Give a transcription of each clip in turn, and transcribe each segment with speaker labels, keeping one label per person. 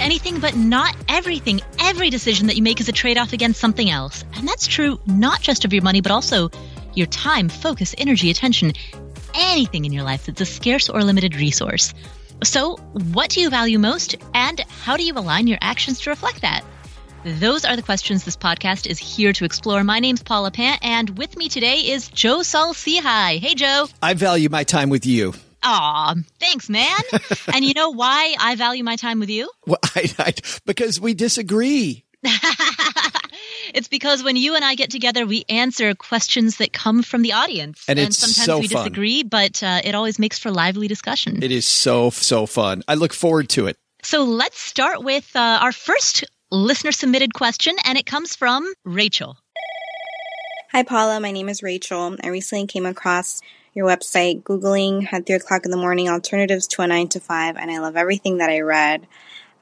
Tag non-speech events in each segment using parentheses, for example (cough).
Speaker 1: anything, but not everything. Every decision that you make is a trade off against something else. And that's true not just of your money, but also your time, focus, energy, attention, anything in your life that's a scarce or limited resource. So, what do you value most, and how do you align your actions to reflect that? Those are the questions this podcast is here to explore. My name's Paula Pant, and with me today is Joe Saul-Sehy. Hey, Joe.
Speaker 2: I value my time with you.
Speaker 1: Aw, thanks, man. (laughs) and you know why I value my time with you? (laughs)
Speaker 2: Well, I, I, because we disagree. (laughs)
Speaker 1: it's because when you and I get together, we answer questions that come from the audience.
Speaker 2: And, and
Speaker 1: sometimes
Speaker 2: so
Speaker 1: we
Speaker 2: fun.
Speaker 1: disagree, but uh, it always makes for lively discussion.
Speaker 2: It is so, so fun. I look forward to it.
Speaker 1: So let's start with uh, our first listener submitted question, and it comes from Rachel.
Speaker 3: Hi, Paula. My name is Rachel. I recently came across your website, Googling at 3 o'clock in the morning alternatives to a 9 to 5, and I love everything that I read.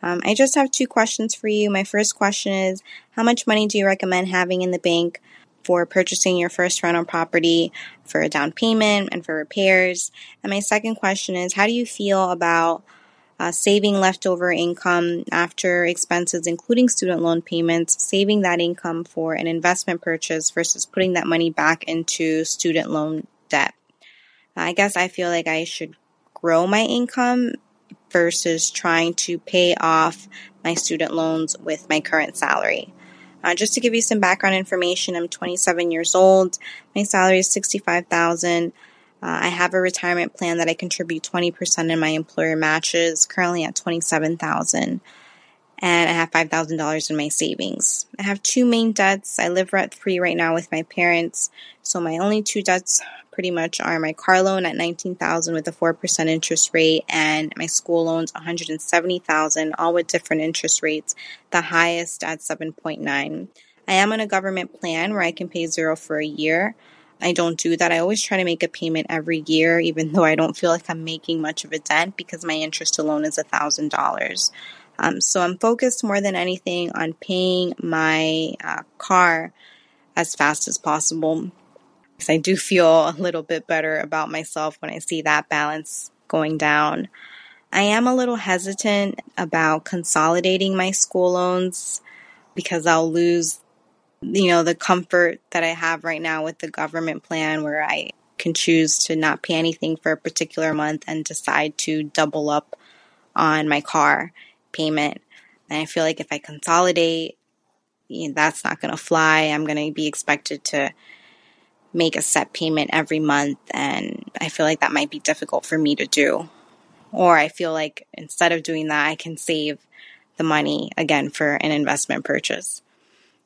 Speaker 3: Um, I just have two questions for you. My first question is How much money do you recommend having in the bank for purchasing your first rental property for a down payment and for repairs? And my second question is How do you feel about uh, saving leftover income after expenses, including student loan payments, saving that income for an investment purchase versus putting that money back into student loan debt? I guess I feel like I should grow my income versus trying to pay off my student loans with my current salary. Uh, just to give you some background information, I'm 27 years old. My salary is 65,000. Uh, I have a retirement plan that I contribute 20% and my employer matches, currently at 27,000. And I have $5,000 in my savings. I have two main debts. I live rent free right now with my parents. So my only two debts pretty much are my car loan at 19,000 with a 4% interest rate and my school loans 170,000 all with different interest rates, the highest at 7.9. I am on a government plan where I can pay zero for a year. I don't do that. I always try to make a payment every year, even though I don't feel like I'm making much of a dent because my interest alone is $1,000. Um, so I'm focused more than anything on paying my uh, car as fast as possible. Because I do feel a little bit better about myself when I see that balance going down. I am a little hesitant about consolidating my school loans because I'll lose you know, the comfort that I have right now with the government plan where I can choose to not pay anything for a particular month and decide to double up on my car payment. And I feel like if I consolidate, you know, that's not going to fly. I'm going to be expected to make a set payment every month. And I feel like that might be difficult for me to do. Or I feel like instead of doing that, I can save the money again for an investment purchase.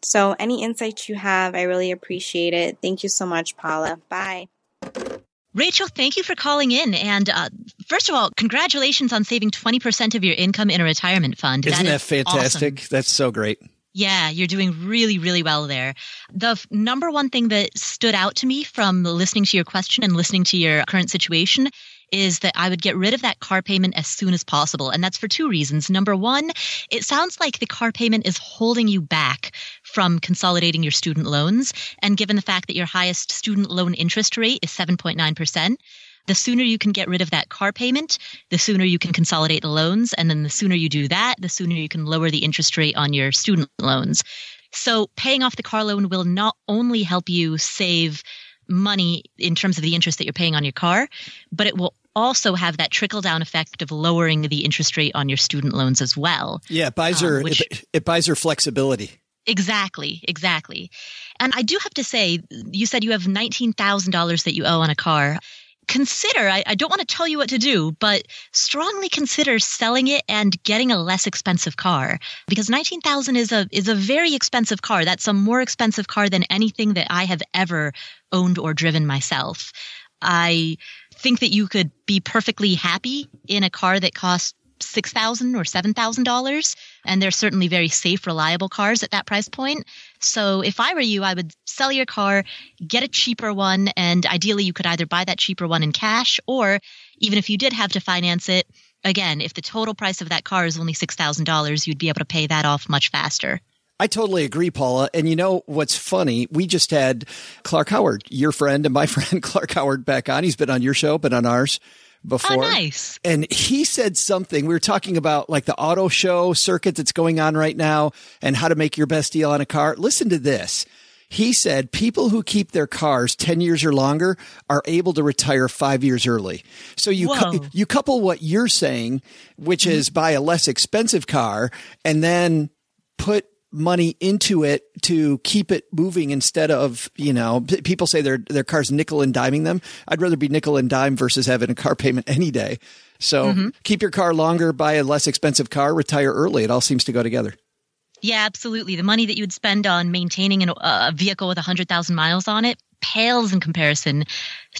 Speaker 3: So, any insights you have, I really appreciate it. Thank you so much, Paula. Bye.
Speaker 1: Rachel, thank you for calling in. And uh, first of all, congratulations on saving 20% of your income in a retirement fund.
Speaker 2: Isn't
Speaker 1: that,
Speaker 2: that fantastic?
Speaker 1: Awesome.
Speaker 2: That's so great.
Speaker 1: Yeah, you're doing really, really well there. The f- number one thing that stood out to me from listening to your question and listening to your current situation is that I would get rid of that car payment as soon as possible. And that's for two reasons. Number one, it sounds like the car payment is holding you back from consolidating your student loans. And given the fact that your highest student loan interest rate is 7.9%, the sooner you can get rid of that car payment, the sooner you can consolidate the loans. And then the sooner you do that, the sooner you can lower the interest rate on your student loans. So paying off the car loan will not only help you save money in terms of the interest that you're paying on your car, but it will also have that trickle down effect of lowering the interest rate on your student loans as well.
Speaker 2: Yeah, it buys her, um, which, it, it buys her flexibility.
Speaker 1: Exactly, exactly. And I do have to say, you said you have $19,000 that you owe on a car consider I, I, don't want to tell you what to do but strongly consider selling it and getting a less expensive car. Because 19000 is a is a very expensive car. That's a more expensive car than anything that i have ever owned or driven myself. I think that you could be perfectly happy in a car that costs six thousand or seven thousand dollars, and they're certainly very safe, reliable cars at that price point. So if I were you, I would sell your car, get a cheaper one, and ideally you could either buy that cheaper one in cash, or even if you did have to finance it, again, if the total price of that car is only six thousand dollars, you'd be able to pay that off much faster.
Speaker 2: I totally agree, Paula. And you know what's funny? We just had Clark Howard, your friend and my (laughs) friend Clark Howard, back on. He's been on your show, been on ours before.
Speaker 1: Oh, nice.
Speaker 2: And he said something. We were talking about like the auto show circuit that's going on right now and how to make your best deal on a car. Listen to this. He said people who keep their cars 10 years or longer are able to retire five years early. So you, cu- you couple what you're saying, which mm-hmm. is buy a less expensive car and then put money into it to keep it moving instead of, you know, p- people say their, their car's nickel and diming them. I'd rather be nickel and dime versus having a car payment any day. So mm-hmm. keep your car longer, buy a less expensive car, retire early. It all seems to go together.
Speaker 1: Yeah, absolutely. The money that you would spend on maintaining an, uh, a vehicle with 100,000 miles on it pales in comparison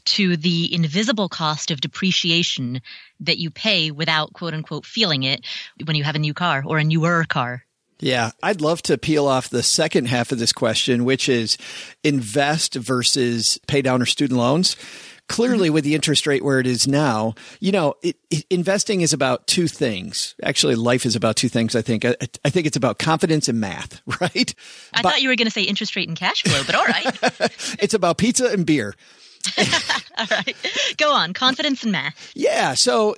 Speaker 1: to the invisible cost of depreciation that you pay without quote unquote feeling it when you have a new car or a newer car.
Speaker 2: Yeah, I'd love to peel off the second half of this question, which is invest versus pay down or student loans clearly mm-hmm. with the interest rate where it is now, you know, it, it, investing is about two things. Actually, life is about two things. I think. I, I think it's about confidence and math, (laughs) right?
Speaker 1: I but, thought you were going to say interest rate and cash flow, but all right. (laughs)
Speaker 2: it's about pizza and beer. (laughs)
Speaker 1: All right. Go on. Confidence and math.
Speaker 2: Yeah. So,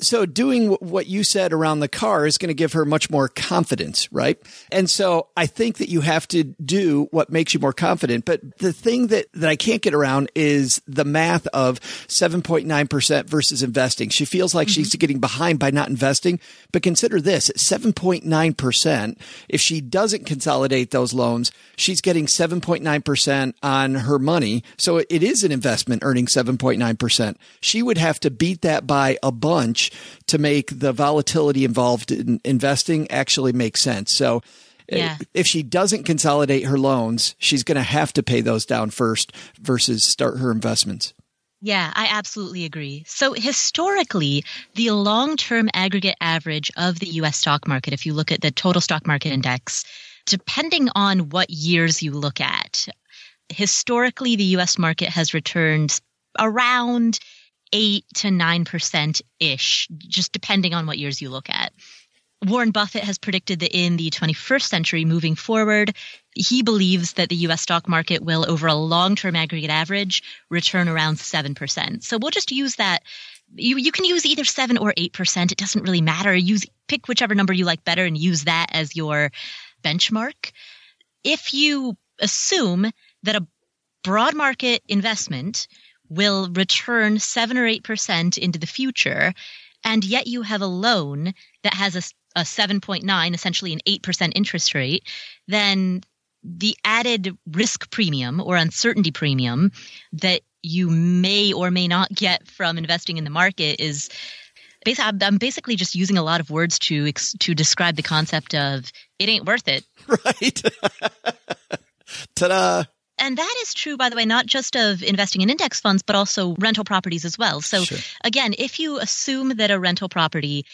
Speaker 2: so doing what you said around the car is going to give her much more confidence, right? And so I think that you have to do what makes you more confident. But the thing that, that I can't get around is the math of 7.9% versus investing. She feels like mm-hmm. she's getting behind by not investing. But consider this 7.9%. If she doesn't consolidate those loans, she's getting 7.9% on her money. So it is an investment earning 7.9%. She would have to beat that by a bunch to make the volatility involved in investing actually make sense. So uh, yeah. if she doesn't consolidate her loans, she's going to have to pay those down first versus start her investments.
Speaker 1: Yeah, I absolutely agree. So historically, the long-term aggregate average of the US stock market, if you look at the total stock market index, depending on what years you look at, historically, the US market has returned around 8 to 9% ish, just depending on what years you look at. Warren Buffett has predicted that in the 21st century moving forward, he believes that the US stock market will, over a long term aggregate average, return around 7%. So we'll just use that. You, you can use either 7 or 8%. It doesn't really matter. Use, pick whichever number you like better and use that as your benchmark. If you assume that a broad market investment will return 7 or 8% into the future, and yet you have a loan that has a, a 7.9, essentially an 8% interest rate, then the added risk premium or uncertainty premium that you may or may not get from investing in the market is I'm basically just using a lot of words to to describe the concept of it ain't worth it. (laughs)
Speaker 2: Right. (laughs) Ta-da
Speaker 1: and that is true, by the way, not just of investing in index funds, but also rental properties as well. So, sure. again, if you assume that a rental property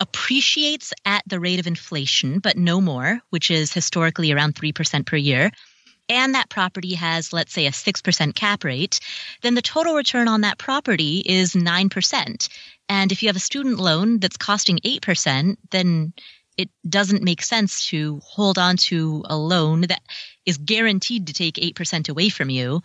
Speaker 1: appreciates at the rate of inflation, but no more, which is historically around 3% per year, and that property has, let's say, a 6% cap rate, then the total return on that property is 9%. And if you have a student loan that's costing 8%, then it doesn't make sense to hold on to a loan that is guaranteed to take 8% away from you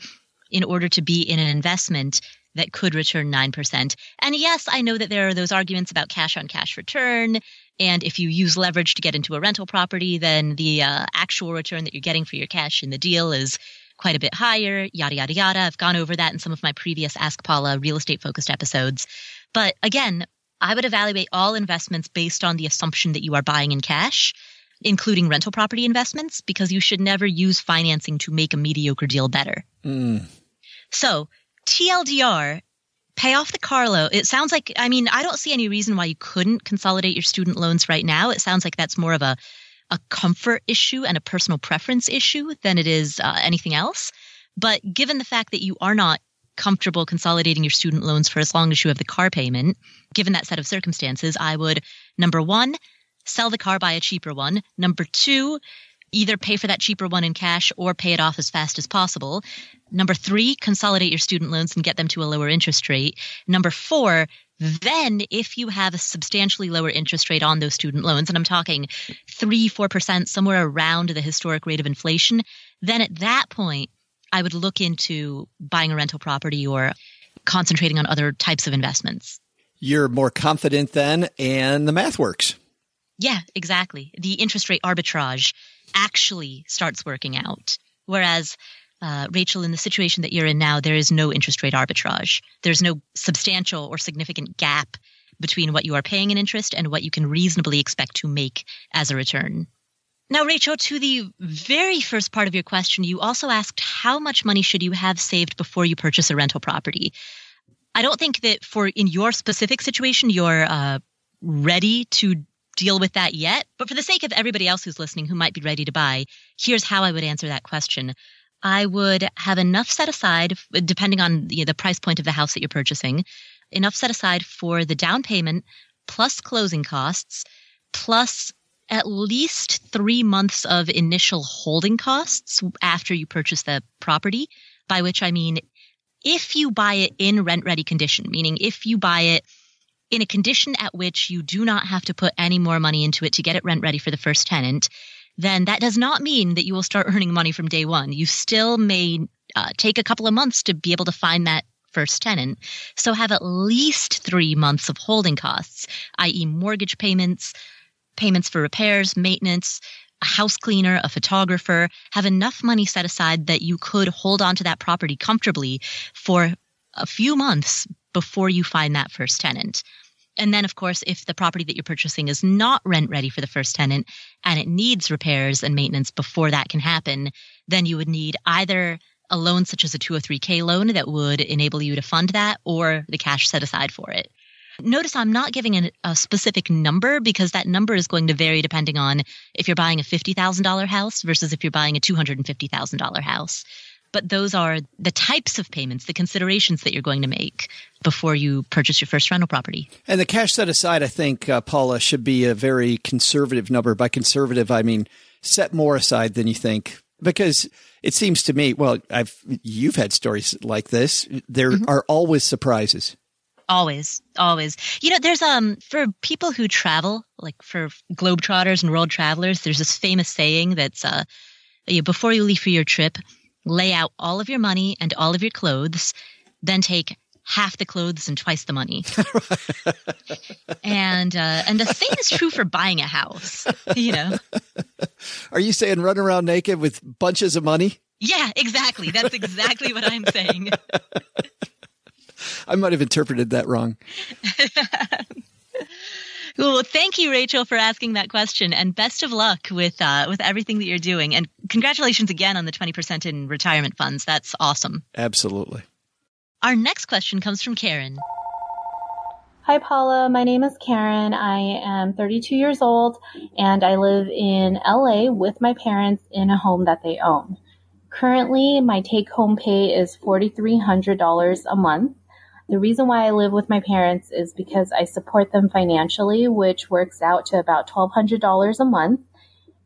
Speaker 1: in order to be in an investment that could return 9%. And yes, I know that there are those arguments about cash on cash return. And if you use leverage to get into a rental property, then the uh, actual return that you're getting for your cash in the deal is quite a bit higher, yada, yada, yada. I've gone over that in some of my previous Ask Paula real estate focused episodes. But again, I would evaluate all investments based on the assumption that you are buying in cash, including rental property investments, because you should never use financing to make a mediocre deal better. Mm. So, TLDR, pay off the car loan. It sounds like, I mean, I don't see any reason why you couldn't consolidate your student loans right now. It sounds like that's more of a, a comfort issue and a personal preference issue than it is uh, anything else. But given the fact that you are not comfortable consolidating your student loans for as long as you have the car payment, given that set of circumstances, I would number one, sell the car, buy a cheaper one. Number two, either pay for that cheaper one in cash or pay it off as fast as possible. Number three, consolidate your student loans and get them to a lower interest rate. Number four, then if you have a substantially lower interest rate on those student loans, and I'm talking three, four percent, somewhere around the historic rate of inflation, then at that point, I would look into buying a rental property or concentrating on other types of investments.
Speaker 2: You're more confident then, and the math works.
Speaker 1: Yeah, exactly. The interest rate arbitrage actually starts working out. Whereas, uh, Rachel, in the situation that you're in now, there is no interest rate arbitrage. There's no substantial or significant gap between what you are paying in interest and what you can reasonably expect to make as a return. Now, Rachel, to the very first part of your question, you also asked how much money should you have saved before you purchase a rental property. I don't think that for in your specific situation, you're uh, ready to deal with that yet. But for the sake of everybody else who's listening who might be ready to buy, here's how I would answer that question. I would have enough set aside, depending on you know, the price point of the house that you're purchasing, enough set aside for the down payment plus closing costs plus at least three months of initial holding costs after you purchase the property, by which I mean if you buy it in rent ready condition, meaning if you buy it in a condition at which you do not have to put any more money into it to get it rent ready for the first tenant, then that does not mean that you will start (laughs) earning money from day one. You still may uh, take a couple of months to be able to find that first tenant. So have at least three months of holding costs, i.e., mortgage payments, payments for repairs, maintenance, a house cleaner, a photographer, have enough money set aside that you could hold on to that property comfortably for a few months before you find that first tenant. And then, of course, if the property that you're purchasing is not rent ready for the first tenant and it needs repairs and maintenance before that can happen, then you would need either a loan such as a 203k loan that would enable you to fund that or the cash set aside for it. Notice I'm not giving a, a specific number because that number is going to vary depending on if you're buying a $50,000 house versus if you're buying a $250,000 house. But those are the types of payments, the considerations that you're going to make before you purchase your first rental property.
Speaker 2: And the cash set aside, I think, uh, Paula, should be a very conservative number. By conservative, I mean set more aside than you think because it seems to me well i've you've had stories like this there mm-hmm. are always surprises
Speaker 1: Always, always. You know, there's um for people who travel, like for globetrotters and world travelers, there's this famous saying that's uh you, before you leave for your trip, lay out all of your money and all of your clothes, then take half the clothes and twice the money. (laughs) and uh, and the same is true for buying a house. You know.
Speaker 2: Are you saying run around naked with bunches of money?
Speaker 1: Yeah, exactly. That's exactly what I'm saying. (laughs)
Speaker 2: I might have interpreted that wrong. (laughs)
Speaker 1: Well, thank you, Rachel, for asking that question, and best of luck with uh, with everything that you're doing. And congratulations again on the twenty percent in retirement funds. That's awesome.
Speaker 2: Absolutely.
Speaker 1: Our next question comes from Karen.
Speaker 4: Hi, Paula. My name is Karen. I am 32 years old, and I live in LA with my parents in a home that they own. Currently, my take home pay is $4,300 a month. The reason why I live with my parents is because I support them financially, which works out to about $1,200 a month.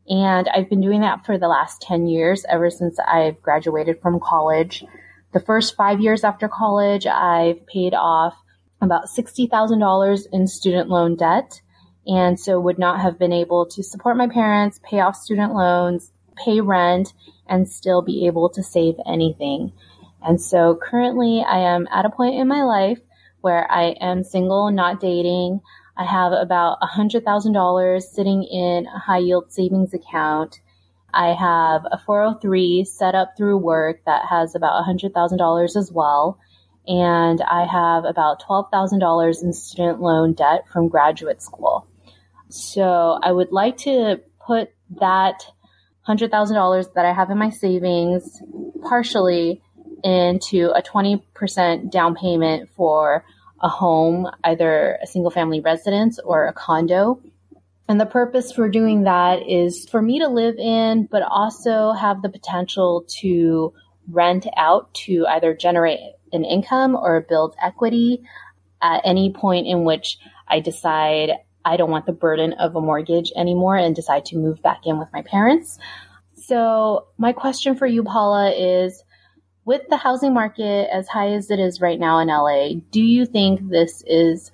Speaker 4: And I've been doing that for the last 10 years, ever since I've graduated from college. The first five years after college, I've paid off about $60,000 in student loan debt. And so would not have been able to support my parents, pay off student loans, pay rent, and still be able to save anything. And so currently I am at a point in my life where I am single, not dating. I have about $100,000 sitting in a high yield savings account. I have a 403 set up through work that has about $100,000 as well. And I have about $12,000 in student loan debt from graduate school. So I would like to put that $100,000 that I have in my savings partially into a 20% down payment for a home, either a single family residence or a condo. And the purpose for doing that is for me to live in, but also have the potential to rent out to either generate an income or build equity at any point in which I decide I don't want the burden of a mortgage anymore and decide to move back in with my parents. So, my question for you, Paula, is with the housing market as high as it is right now in LA, do you think this is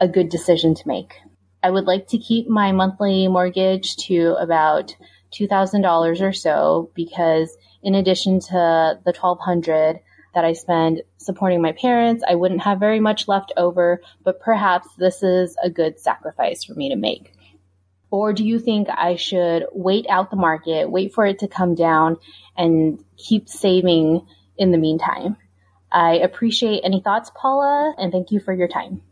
Speaker 4: a good decision to make? I would like to keep my monthly mortgage to about $2,000 or so because in addition to the 1200 that I spend supporting my parents, I wouldn't have very much left over, but perhaps this is a good sacrifice for me to make. Or do you think I should wait out the market, wait for it to come down, and keep saving in the meantime? I appreciate any thoughts, Paula, and thank you for your time.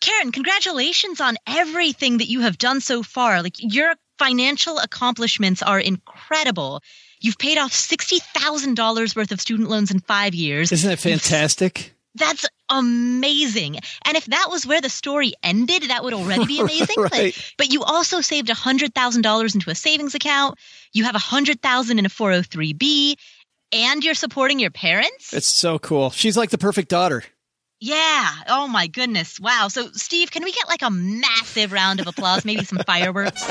Speaker 1: Karen, congratulations on everything that you have done so far. Like your financial accomplishments are incredible. You've paid off $60,000 worth of student loans in five years.
Speaker 2: Isn't that fantastic?
Speaker 1: That's amazing. And if that was where the story ended, that would already be (laughs) amazing.
Speaker 2: right.
Speaker 1: but, but you also saved $100,000 into a savings account. You have 100,000 in a 403b and you're supporting your parents?
Speaker 2: It's so cool. She's like the perfect daughter.
Speaker 1: Yeah. Oh my goodness. Wow. So Steve, can we get like a massive round of applause, maybe some fireworks? (laughs)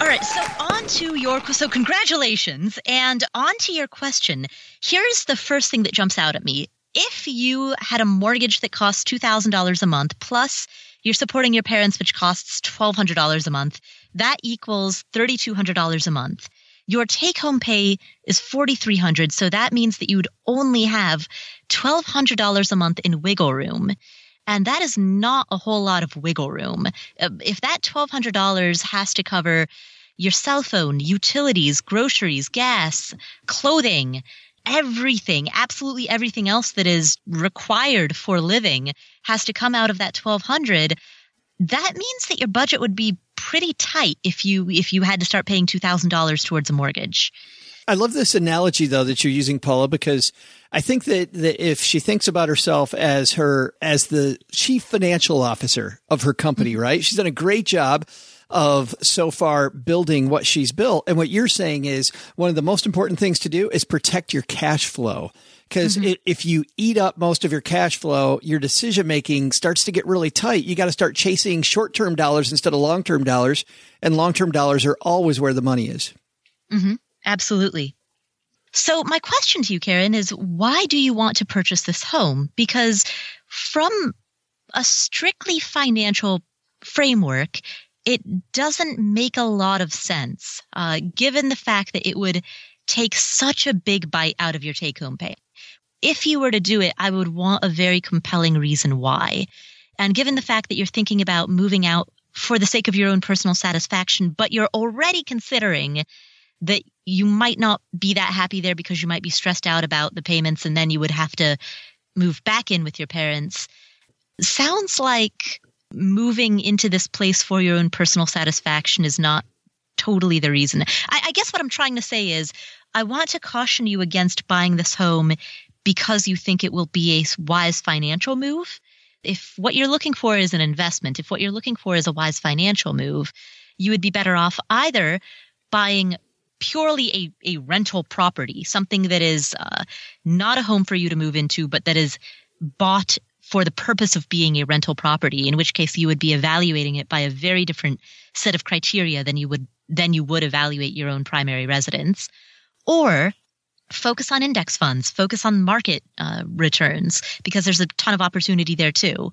Speaker 1: All right, so on to your so congratulations and on to your question. Here's the first thing that jumps out at me. If you had a mortgage that costs $2,000 a month plus you're supporting your parents which costs $1,200 a month, that equals $3,200 a month. Your take home pay is $4,300. so that means that you would only have $1,200 a month in wiggle room. And that is not a whole lot of wiggle room. Uh, if that $1,200 has to cover your cell phone, utilities, groceries, gas, clothing, everything, absolutely everything else that is required for living has to come out of that 1200, that means that your budget would be pretty tight if you if you had to start paying $2000 towards a mortgage.
Speaker 2: I love this analogy though that you're using, Paula, because I think that, that if she thinks about herself as her as the chief financial officer of her company, mm-hmm. right? She's done a great job of so far building what she's built. And what you're saying is one of the most important things to do is protect your cash flow. Because mm-hmm. if you eat up most of your cash flow, your decision making starts to get really tight. You got to start chasing short term dollars instead of long term dollars. And long term dollars are always where the money is.
Speaker 1: Mm-hmm. Absolutely. So, my question to you, Karen, is why do you want to purchase this home? Because from a strictly financial framework, it doesn't make a lot of sense, uh, given the fact that it would take such a big bite out of your take home pay. If you were to do it, I would want a very compelling reason why. And given the fact that you're thinking about moving out for the sake of your own personal satisfaction, but you're already considering that you might not be that happy there because you might be stressed out about the payments and then you would have to move back in with your parents. Sounds like moving into this place for your own personal satisfaction is not totally the reason. I, I, guess what I'm trying to say is I want to caution you against buying this home because you think it will be a wise financial move. If what you're looking for is an investment, if what you're looking for is a wise financial move, you would be better off either buying purely a, a rental property, something that is uh, not a home for you to move into, but that is bought for the purpose of being a rental property, in which case you would be evaluating it by a very different set of criteria than you would than you would evaluate your own primary residence. Or focus on index funds, focus on market uh, returns, because there's a ton of opportunity there too.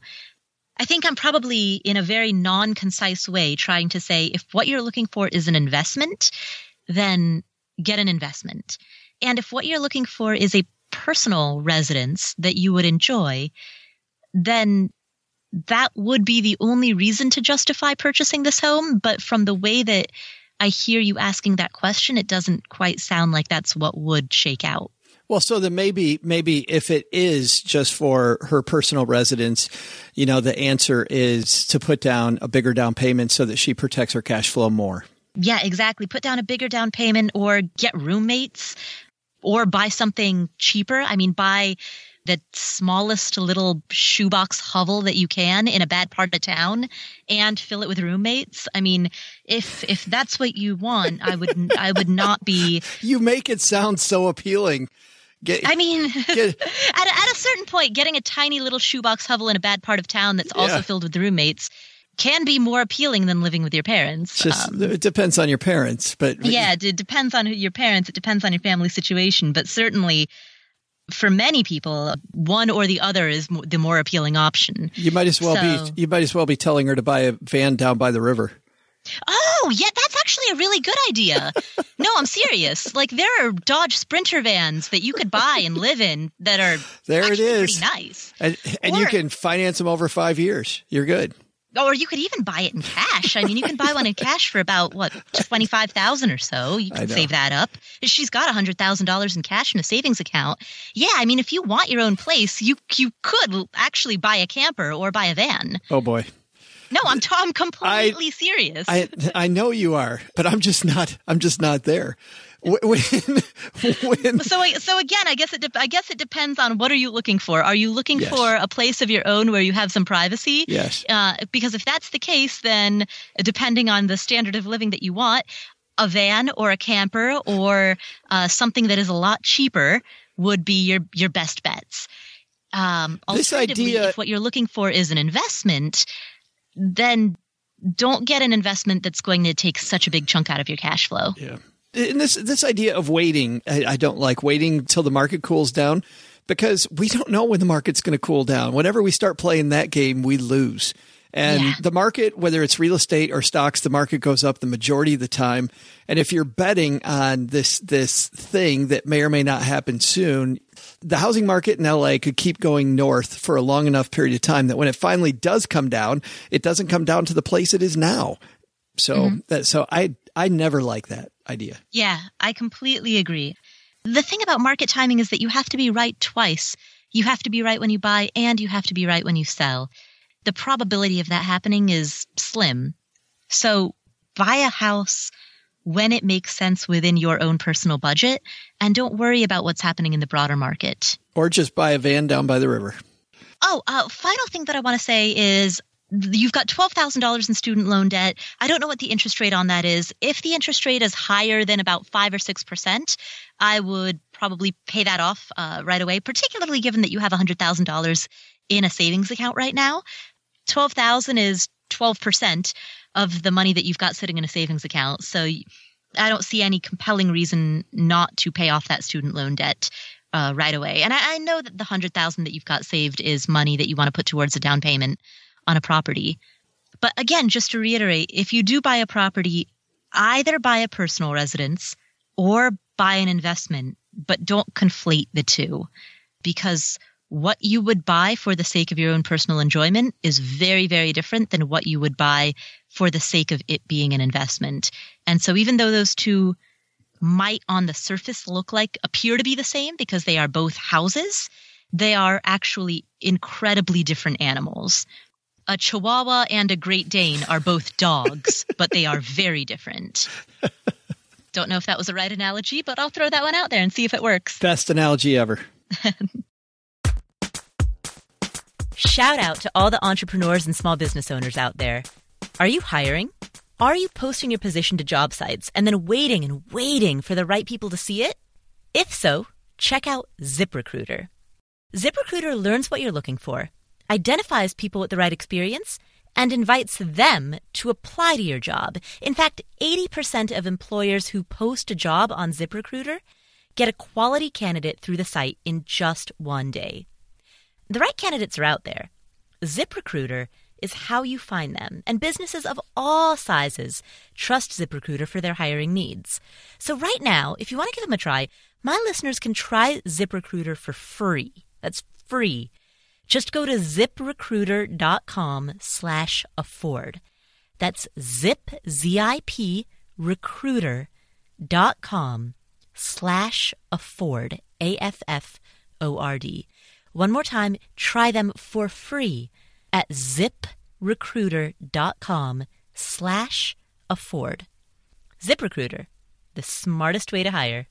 Speaker 1: I think I'm probably in a very non concise way trying to say if what you're looking for is an investment, then get an investment. And if what you're looking for is a personal residence that you would enjoy, then that would be the only reason to justify purchasing this home. But from the way that I hear you asking that question, it doesn't quite sound like that's what would shake out.
Speaker 2: Well, so then maybe, maybe if it is just for her personal residence, you know, the answer is to put down a bigger down payment so that she protects her cash flow more.
Speaker 1: Yeah, exactly. Put down a bigger down payment or get roommates or buy something cheaper. I mean, buy the smallest little shoebox hovel that you can in a bad part of town and fill it with roommates. I mean, if if that's what you want, I would (laughs) I would not be
Speaker 2: You make it sound so appealing.
Speaker 1: Get, I mean, get, (laughs) at, a, at a certain point, getting a tiny little shoebox hovel in a bad part of town that's yeah. also filled with roommates can be more appealing than living with your parents.
Speaker 2: Just um, it depends on your parents, but
Speaker 1: yeah, it depends on your parents. It depends on your family situation, but certainly for many people, one or the other is the more appealing option.
Speaker 2: You might as well so, be you might as well be telling her to buy a van down by the river.
Speaker 1: Oh, yeah, that's actually a really good idea. no, I'm serious. Like there are Dodge Sprinter vans that you could buy and live in that are
Speaker 2: there it is.
Speaker 1: pretty nice.
Speaker 2: And, and
Speaker 1: Or-
Speaker 2: you can finance them over five years. You're good.
Speaker 1: Or you could even buy it in cash. I mean, you can buy one in cash for about what twenty five thousand or so. You can save that up. She's got hundred thousand dollars in cash in a savings account. Yeah, I mean, if you want your own place, you you could actually buy a camper or buy a van.
Speaker 2: Oh boy.
Speaker 1: No, I'm t- I'm completely serious.
Speaker 2: I I know you are, but I'm just not. I'm just not there. When, (laughs) when
Speaker 1: so so again, I guess it de- I guess it depends on what are you looking for. Are you looking
Speaker 2: Yes.
Speaker 1: for a place of your own where you have some privacy?
Speaker 2: yes,
Speaker 1: Uh, because if that's the case, then depending on the standard of living that you want, a van or a camper or uh, something that is a lot cheaper would be your your best bets. Um,
Speaker 2: This idea-
Speaker 1: if what you're looking for is an investment, then don't get an investment that's going to take such a big chunk out of your cash flow.
Speaker 2: yeah. And this this idea of waiting, I, I don't like waiting till the market cools down because we don't know when the market's going to cool down. Whenever we start playing that game, we lose. And
Speaker 1: Yeah.
Speaker 2: the market, whether it's real estate or stocks, the market goes up the majority of the time. And if you're betting on this this thing that may or may not happen soon, the housing market in LA could keep going north for a long enough period of time that when it finally does come down, it doesn't come down to the place it is now. So mm-hmm. that so I I never like that idea.
Speaker 1: Yeah, I completely agree. The thing about market timing is that you have to be right twice. You have to be right when you buy and you have to be right when you sell. The probability of that happening is slim. So buy a house when it makes sense within your own personal budget and don't worry about what's happening in the broader market.
Speaker 2: Or just buy a van down by the river.
Speaker 1: Oh, uh, final thing that I want to say is you've got $12,000 in student loan debt. I don't know what the interest rate on that is. If the interest rate is higher than about 5 or 6%, I would probably pay that off uh, right away, particularly given that you have $100,000 in a savings account right now. 12,000 is 12% of the money that you've got sitting in a savings account. So I don't see any compelling reason not to pay off that student loan debt uh, right away. And I, I know that the hundred thousand that you've got saved is money that you want to put towards a down payment on a property. But again, just to reiterate, if you do buy a property, either buy a personal residence or buy an investment, but don't conflate the two because what you would buy for the sake of your own personal enjoyment is very, very different than what you would buy for the sake of it being an investment. And so even though those two might on the surface look like appear to be the same because they are both houses, they are actually incredibly different animals. A Chihuahua and a Great Dane are both dogs, but they are very different. (laughs) Don't know if that was the right analogy, but I'll throw that one out there and see if it works.
Speaker 2: Best analogy ever. (laughs)
Speaker 1: Shout out to all the entrepreneurs and small business owners out there. Are you hiring? Are you posting your position to job sites and then waiting and waiting for the right people to see it? If so, check out ZipRecruiter. ZipRecruiter learns what you're looking for, identifies people with the right experience, and invites them to apply to your job. In fact, 80% of employers who post a job on ZipRecruiter get a quality candidate through the site in just one day. The right candidates are out there. ZipRecruiter is how you find them, and businesses of all sizes trust ZipRecruiter for their hiring needs. So right now, if you want to give them a try, my listeners can try ZipRecruiter for free. That's free. Just go to ziprecruiter.com slash afford. That's zip, Z-I-P, recruiter.com slash afford, A-F-F-O-R-D. One more time, try them for free at ziprecruiter.com slash afford. ZipRecruiter, the smartest way to hire.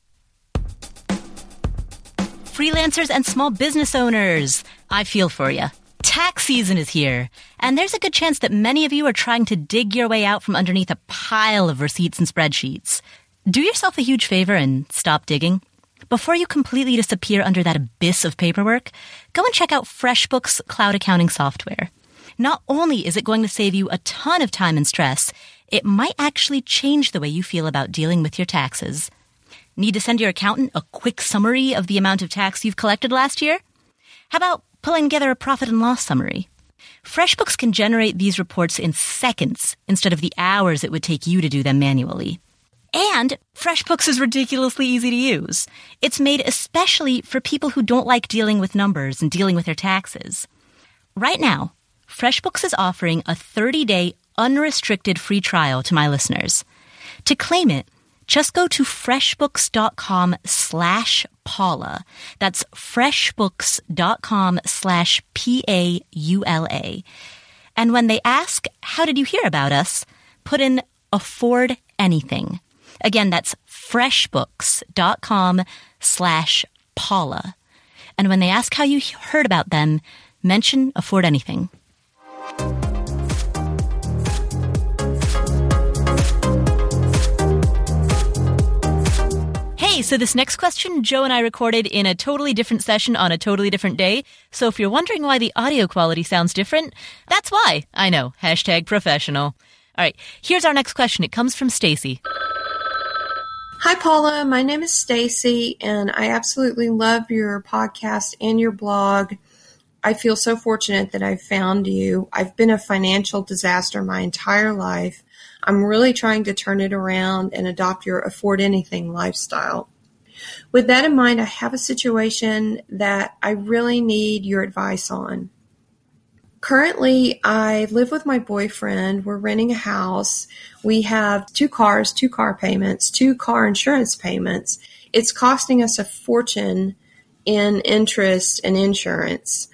Speaker 1: Freelancers and small business owners, I feel for you. Tax season is here, and there's a good chance that many of you are trying to dig your way out from underneath a pile of receipts and spreadsheets. Do yourself a huge favor and stop digging. Before you completely disappear under that abyss of paperwork, go and check out FreshBooks cloud accounting software. Not only is it going to save you a ton of time and stress, it might actually change the way you feel about dealing with your taxes. Need to send your accountant a quick summary of the amount of tax you've collected last year? How about pulling together a profit and loss summary? FreshBooks can generate these reports in seconds instead of the hours it would take you to do them manually. And FreshBooks is ridiculously easy to use. It's made especially for people who don't like dealing with numbers and dealing with their taxes. Right now, FreshBooks is offering a 30-day unrestricted free trial to my listeners. To claim it, just go to freshbooks.com slash Paula. That's freshbooks.com slash P-A-U-L-A. And when they ask, how did you hear about us? Put in afford anything. Again, that's freshbooks.com slash Paula. And when they ask how you heard about them, mention afford anything. Hey, so this next question, Joe and I recorded in a totally different session on a totally different day. So if you're wondering why the audio quality sounds different, that's why. I know. Hashtag professional. All right. Here's our next question. It comes from Stacy.
Speaker 5: Hi, Paula. My name is Stacy, and I absolutely love your podcast and your blog. I feel so fortunate that I found you. I've been a financial disaster my entire life. I'm really trying to turn it around and adopt your afford anything lifestyle. With that in mind, I have a situation that I really need your advice on. Currently, I live with my boyfriend. We're renting a house. We have two cars, two car payments, two car insurance payments. It's costing us a fortune in interest and insurance.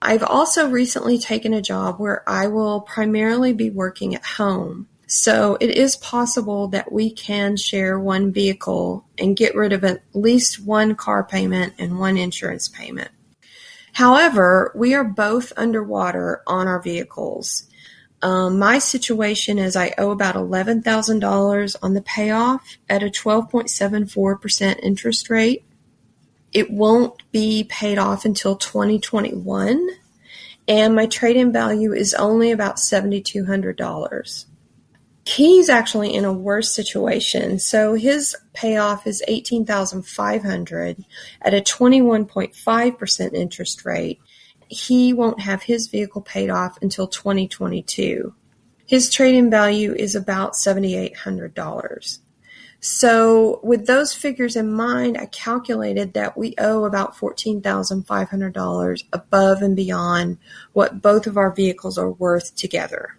Speaker 5: I've also recently taken a job where I will primarily be working at home. So it is possible that we can share one vehicle and get rid of at least one car payment and one insurance payment. However, we are both underwater on our vehicles. Um, my situation is I owe about $11,000 on the payoff at a 12.74% interest rate. It won't be paid off until 2021, and my trade in value is only about $7,200. He's actually in a worse situation. So his payoff is 18,500 at a 21.5% interest rate. He won't have his vehicle paid off until 2022. His trade-in value is about $7,800. So with those figures in mind, I calculated that we owe about $14,500 above and beyond what both of our vehicles are worth together.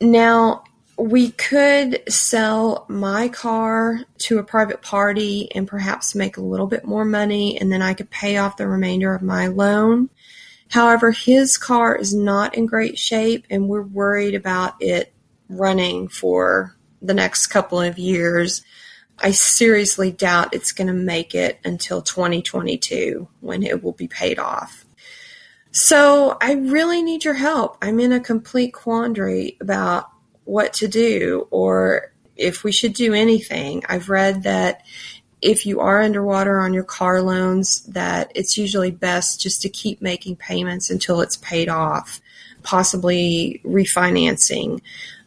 Speaker 5: Now, we could sell my car to a private party and perhaps make a little bit more money, and then I could pay off the remainder of my loan. However, his car is not in great shape, and we're worried about it running for the next couple of years. I seriously doubt it's going to make it until 2022 when it will be paid off. So I really need your help. I'm in a complete quandary about what to do or if we should do anything. I've read that if you are underwater on your car loans, that it's usually best just to keep making payments until it's paid off, possibly refinancing.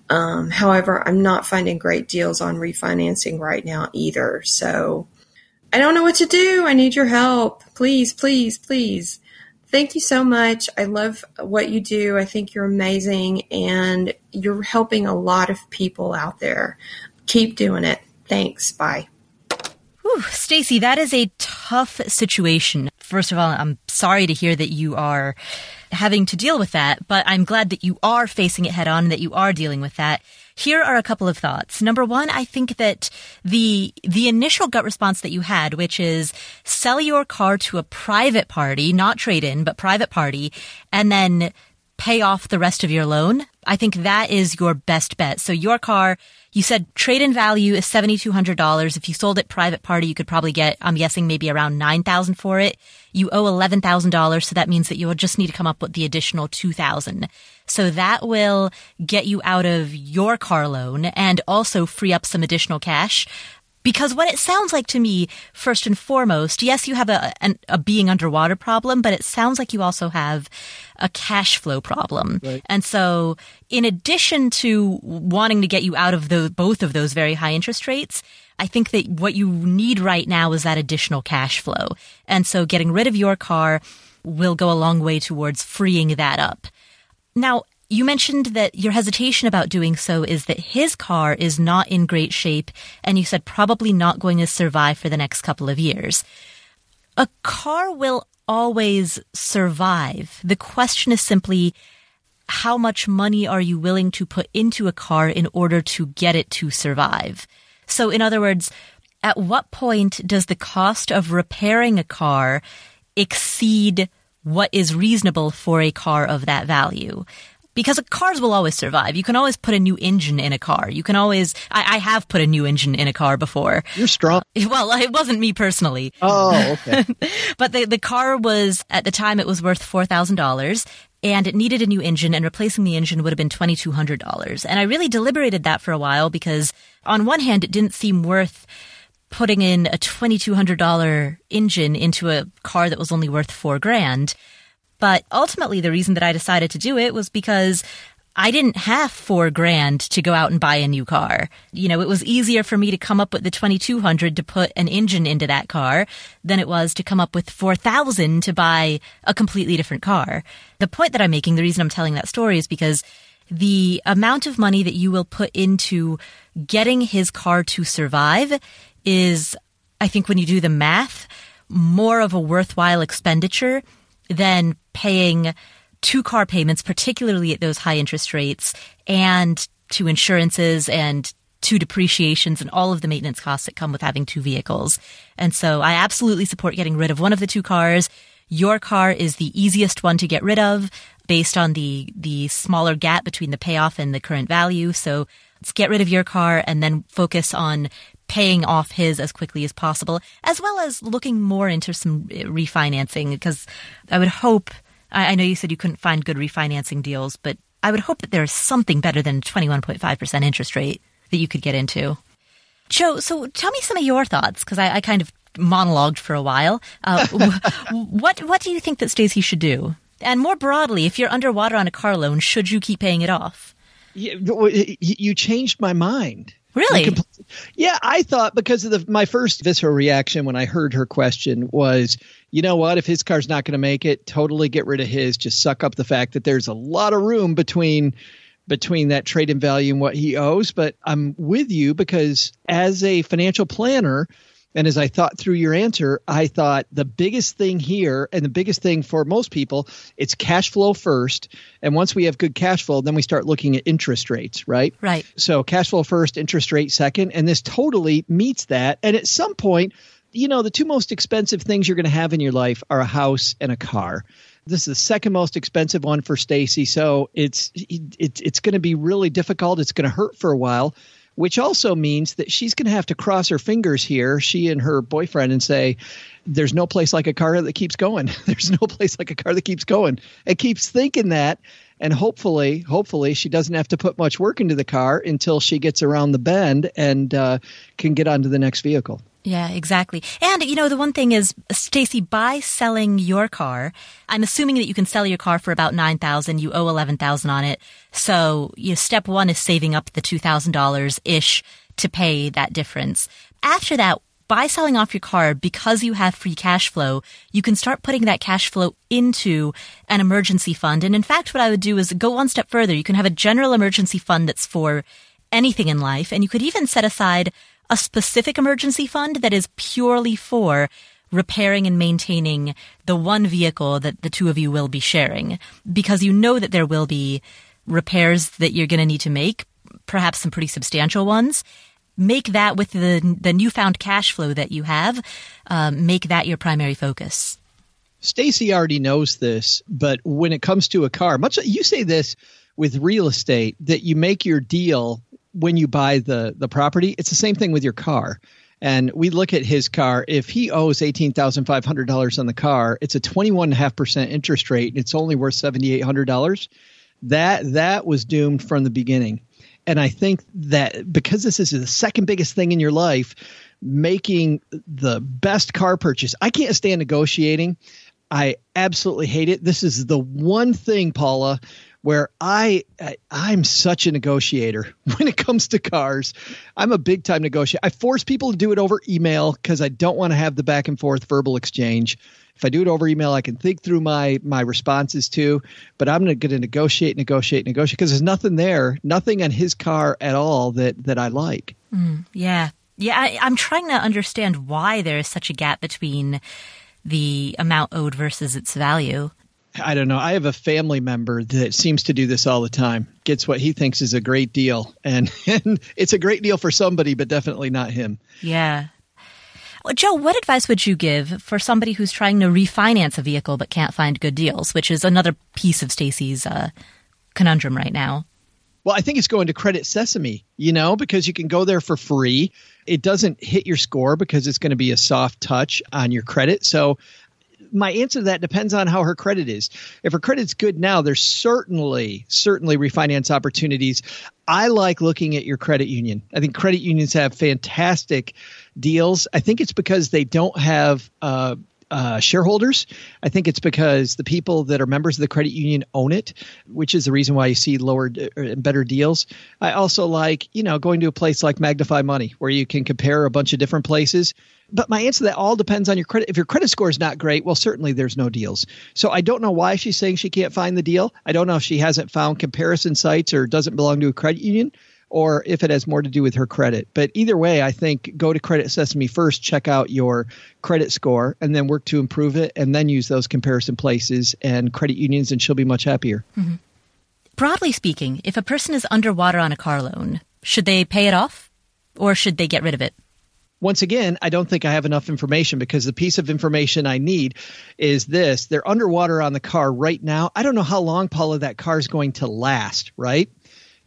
Speaker 5: Um, however, I'm not finding great deals on refinancing right now either. So I don't know what to do. I need your help. Please, please, please. Thank you so much. I love what you do. I think you're amazing and you're helping a lot of people out there. Keep doing it. Thanks. Bye.
Speaker 1: Stacy, that is a tough situation. First of all, I'm sorry to hear that you are having to deal with that, but I'm glad that you are facing it head on and that you are dealing with that. Here are a couple of thoughts. Number one, I think that the, the initial gut response that you had, which is sell your car to a private party, not trade in, but private party, and then pay off the rest of your loan. I think that is your best bet. So your car, you said trade in value is $7,200. If you sold it private party, you could probably get, I'm guessing maybe around 9,000 for it. You owe $11,000. So that means that you'll just need to come up with the additional 2,000. So that will get you out of your car loan and also free up some additional cash. Because what it sounds like to me, first and foremost, yes, you have a, a, a being underwater problem, but it sounds like you also have a cash flow problem. Right. And so, in addition to wanting to get you out of the, both of those very high interest rates, I think that what you need right now is that additional cash flow. And so, getting rid of your car will go a long way towards freeing that up. Now, you mentioned that your hesitation about doing so is that his car is not in great shape, and you said probably not going to survive for the next couple of years. A car will always survive. The question is simply, how much money are you willing to put into a car in order to get it to survive? So, in other words, at what point does the cost of repairing a car exceed what is reasonable for a car of that value? Because cars will always survive. You can always put a new engine in a car. You can always, I, I, have put a new engine in a car before.
Speaker 2: You're strong. (laughs)
Speaker 1: Well, it wasn't me personally.
Speaker 2: Oh, okay. (laughs)
Speaker 1: but the, the car was, at the time, it was worth $4,000 and it needed a new engine and replacing the engine would have been $2,200. And I really deliberated that for a while because on one hand, it didn't seem worth putting in a $2,200 engine into a car that was only worth four grand. But ultimately, the reason that I decided to do it was because I didn't have four grand to go out and buy a new car. You know, it was easier for me to come up with the 2200 to put an engine into that car than it was to come up with 4000 to buy a completely different car. The point that I'm making, the reason I'm telling that story is because the amount of money that you will put into getting his car to survive is, I think when you do the math, more of a worthwhile expenditure than paying two car payments, particularly at those high interest rates, and to insurances and to depreciations and all of the maintenance costs that come with having two vehicles. And so I absolutely support getting rid of one of the two cars. Your car is the easiest one to get rid of based on the, the smaller gap between the payoff and the current value. So let's get rid of your car and then focus on paying off his as quickly as possible, as well as looking more into some refinancing. Because I would hope, I, know you said you couldn't find good refinancing deals, but I would hope that there's something better than 21.5% interest rate that you could get into. Joe, so tell me some of your thoughts, because I, I, kind of monologued for a while. Uh, (laughs) what what do you think that Stacey should do? And more broadly, if you're underwater on a car loan, should you keep paying it off?
Speaker 2: Yeah, you changed my mind.
Speaker 1: Really?
Speaker 2: Yeah, I thought because of the my first visceral reaction when I heard her question was, you know what, if his car's not going to make it, totally get rid of his. Just suck up the fact that there's a lot of room between between that trade in value and what he owes. But I'm with you because as a financial planner, and as I thought through your answer, I thought the biggest thing here and the biggest thing for most people, it's cash flow first. And once we have good cash flow, then we start looking at interest rates, right?
Speaker 1: Right.
Speaker 2: So cash flow first, interest rate second. And this totally meets that. And at some point, you know, the two most expensive things you're going to have in your life are a house and a car. This is the second most expensive one for Stacy, so it's it's it's going to be really difficult. It's going to hurt for a while which also means that she's going to have to cross her fingers here, she and her boyfriend, and say, There's no place like a car that keeps going. (laughs) There's no place like a car that keeps going. And keeps thinking that. And hopefully, hopefully, she doesn't have to put much work into the car until she gets around the bend and uh, can get onto the next vehicle.
Speaker 1: Yeah, exactly. And you know, the one thing is, Stacy, by selling your car, I'm assuming that you can sell your car for about nine thousand. You owe eleven thousand on it. So, you know, step one is saving up the two thousand dollars ish to pay that difference. After that, by selling off your car, because you have free cash flow, you can start putting that cash flow into an emergency fund. And in fact, what I would do is go one step further. You can have a general emergency fund that's for anything in life, and you could even set aside a specific emergency fund that is purely for repairing and maintaining the one vehicle that the two of you will be sharing because you know that there will be repairs that you're going to need to make, perhaps some pretty substantial ones. Make that with the the newfound cash flow that you have, um, make that your primary focus.
Speaker 2: Stacy already knows this, but when it comes to a car, much you say this with real estate that you make your deal when you buy the the property, it's the same thing with your car. And we look at his car. If he owes eighteen thousand five hundred dollars on the car, it's a twenty one and a half percent interest rate. And it's only worth seventy eight hundred dollars. That that was doomed from the beginning. And I think that because this is the second biggest thing in your life, making the best car purchase. I can't stand negotiating. I absolutely hate it. This is the one thing, Paula, where I, I am such a negotiator (laughs) when it comes to cars. I'm a big time negotiator. I force people to do it over email because I don't want to have the back and forth verbal exchange. If I do it over email, I can think through my my responses too. But I'm going to negotiate, negotiate, negotiate because there's nothing there, nothing on his car at all that that I like.
Speaker 1: Mm, yeah, yeah. I, I'm trying to understand why there is such a gap between the amount owed versus its value.
Speaker 2: I don't know. I have a family member that seems to do this all the time. Gets what he thinks is a great deal, and, (laughs) and it's a great deal for somebody, but definitely not him.
Speaker 1: Yeah. Well, Joe, what advice would you give for somebody who's trying to refinance a vehicle but can't find good deals, which is another piece of Stacy's uh, conundrum right now?
Speaker 2: Well, I think it's going to Credit Sesame, you know, because you can go there for free. It doesn't hit your score because it's going to be a soft touch on your credit. So my answer to that depends on how her credit is. If her credit's good now, there's certainly, certainly refinance opportunities. I like looking at your credit union. I think credit unions have fantastic deals. I think it's because they don't have uh, uh, shareholders. I think it's because the people that are members of the credit union own it, which is the reason why you see lower and uh, better deals. I also like, you know, going to a place like Magnify Money where you can compare a bunch of different places. But my answer to that all depends on your credit. If your credit score is not great, well, certainly there's no deals. So I don't know why she's saying she can't find the deal. I don't know if she hasn't found comparison sites or doesn't belong to a credit union or if it has more to do with her credit. But either way, I think go to Credit Sesame first, check out your credit score, and then work to improve it, and then use those comparison places and credit unions, and she'll be much happier. Mm-hmm.
Speaker 1: Broadly speaking, if a person is underwater on a car loan, should they pay it off or should they get rid of it?
Speaker 2: Once again, I don't think I have enough information because the piece of information I need is this. They're underwater on the car right now. I don't know how long, Paula, that car is going to last, right?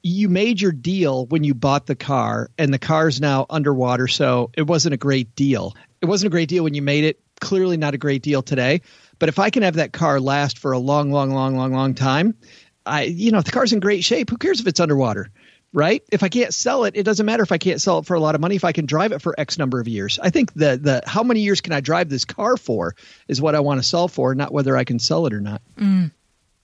Speaker 2: you made your deal when you bought the car and the car's now underwater so it wasn't a great deal it wasn't a great deal when you made it clearly not a great deal today but if i can have that car last for a long long long long long time i you know if the car's in great shape who cares if it's underwater right if i can't sell it it doesn't matter if i can't sell it for a lot of money if i can drive it for x number of years i think the the how many years can i drive this car for is what i want to sell for not whether i can sell it or not
Speaker 1: mm.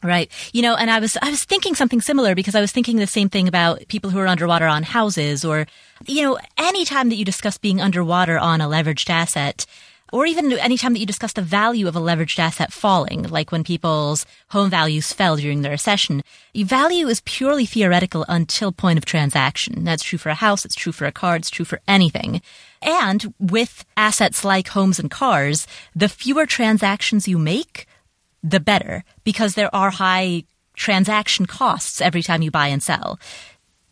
Speaker 1: Right. You know, and I was, I was thinking something similar because I was thinking the same thing about people who are underwater on houses or, you know, anytime that you discuss being underwater on a leveraged asset, or even anytime that you discuss the value of a leveraged asset falling, like when people's home values fell during the recession, value is purely theoretical until point of transaction. That's true for a house, it's true for a car, it's true for anything. And with assets like homes and cars, the fewer transactions you make, the better because there are high transaction costs every time you buy and sell.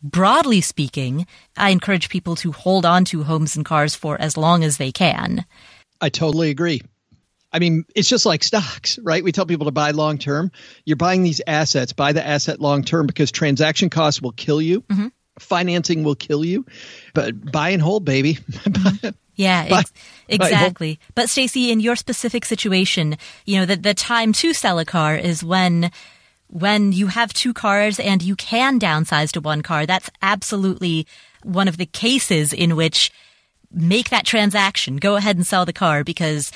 Speaker 1: Broadly speaking, I encourage people to hold on to homes and cars for as long as they can.
Speaker 2: I totally agree. I mean, it's just like stocks, right? We tell people to buy long term. You're buying these assets, buy the asset long term because transaction costs will kill you. Mm-hmm. Financing will kill you, but buy and hold, baby. (laughs)
Speaker 1: Mm-hmm. Yeah, ex- exactly. But Stacy, in your specific situation, you know, the, the time to sell a car is when when you have two cars and you can downsize to one car. That's absolutely one of the cases in which make that transaction. Go ahead and sell the car because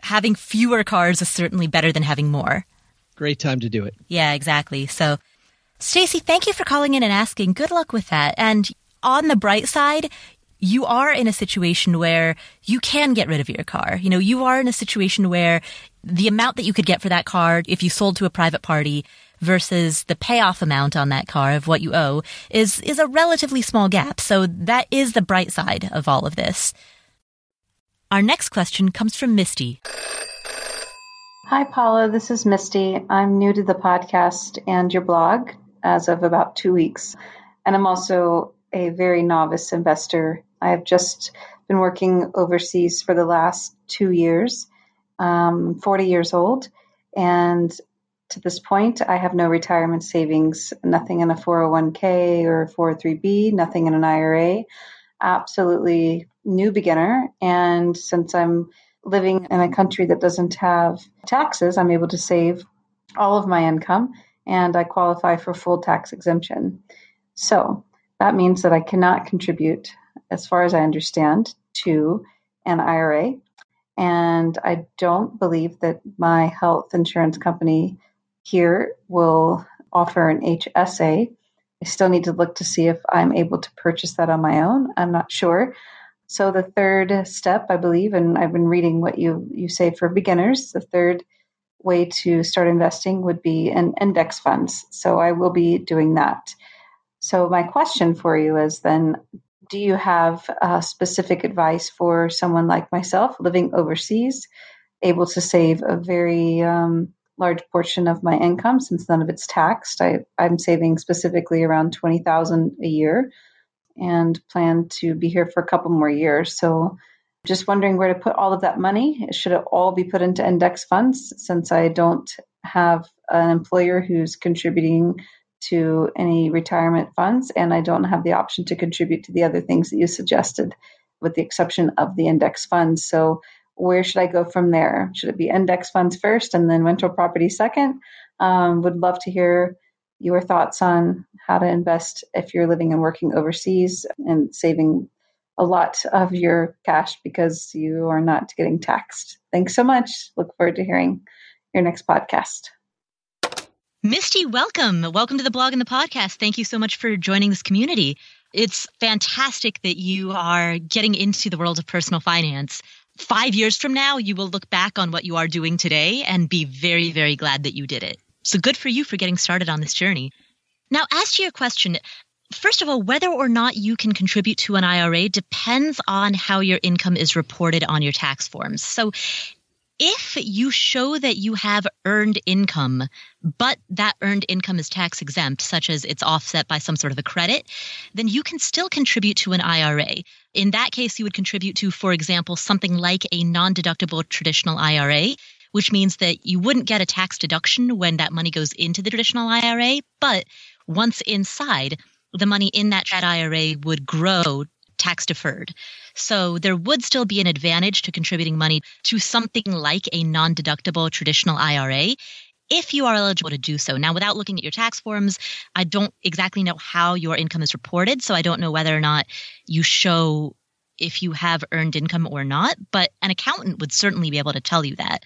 Speaker 1: having fewer cars is certainly better than having more.
Speaker 2: Great time to do it.
Speaker 1: Yeah, exactly. So, Stacy, thank you for calling in and asking. Good luck with that. And on the bright side, you are in a situation where you can get rid of your car. You know, you are in a situation where the amount that you could get for that car if you sold to a private party versus the payoff amount on that car of what you owe is is a relatively small gap. So that is the bright side of all of this. Our next question comes from Misty.
Speaker 6: Hi Paula, this is Misty. I'm new to the podcast and your blog as of about 2 weeks. And I'm also a very novice investor I have just been working overseas for the last two years. Um, 40 years old, and to this point, I have no retirement savings, nothing in a 401k or 403b, nothing in an IRA. Absolutely new beginner. And since I'm living in a country that doesn't have taxes, I'm able to save all of my income and I qualify for full tax exemption. So that means that I cannot contribute as far as I understand, to an IRA. And I don't believe that my health insurance company here will offer an HSA. I still need to look to see if I'm able to purchase that on my own. I'm not sure. So the third step, I believe, and I've been reading what you you say for beginners, the third way to start investing would be in index funds. So I will be doing that. So my question for you is then do you have uh, specific advice for someone like myself living overseas, able to save a very um, large portion of my income since none of it's taxed? I, I'm saving specifically around twenty thousand a year and plan to be here for a couple more years. So just wondering where to put all of that money. Should it all be put into index funds since I don't have an employer who's contributing to any retirement funds and I don't have the option to contribute to the other things that you suggested with the exception of the index funds. So where should I go from there? Should it be index funds first and then rental property second? Um, would love to hear your thoughts on how to invest if you're living and working overseas and saving a lot of your cash because you are not getting taxed. Thanks so much. Look forward to hearing your next podcast.
Speaker 1: Misty, welcome. Welcome to the blog and the podcast. Thank you so much for joining this community. It's fantastic that you are getting into the world of personal finance. Five years from now, you will look back on what you are doing today and be very, very glad that you did it. So good for you for getting started on this journey. Now, as to your question, first of all, whether or not you can contribute to an IRA depends on how your income is reported on your tax forms. So if you show that you have earned income, but that earned income is tax exempt, such as it's offset by some sort of a credit, then you can still contribute to an IRA. In that case, you would contribute to, for example, something like a non deductible traditional IRA, which means that you wouldn't get a tax deduction when that money goes into the traditional IRA. But once inside, the money in that IRA would grow tax deferred. So there would still be an advantage to contributing money to something like a non deductible traditional IRA if you are eligible to do so. Now, without looking at your tax forms, I don't exactly know how your income is reported. So I don't know whether or not you show if you have earned income or not, but an accountant would certainly be able to tell you that.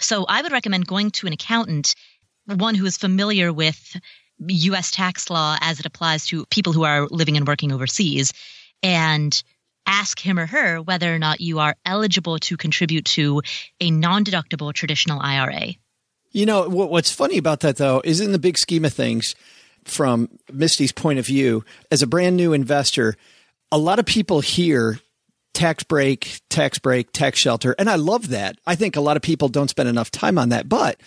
Speaker 1: So I would recommend going to an accountant, one who is familiar with US tax law as it applies to people who are living and working overseas, and ask him or her whether or not you are eligible to contribute to a non deductible traditional IRA.
Speaker 2: You know, what's funny about that, though, is in the big scheme of things, from Misty's point of view, as a brand new investor, a lot of people hear tax break, tax break, tax shelter. And I love that. I think a lot of people don't spend enough time on that, but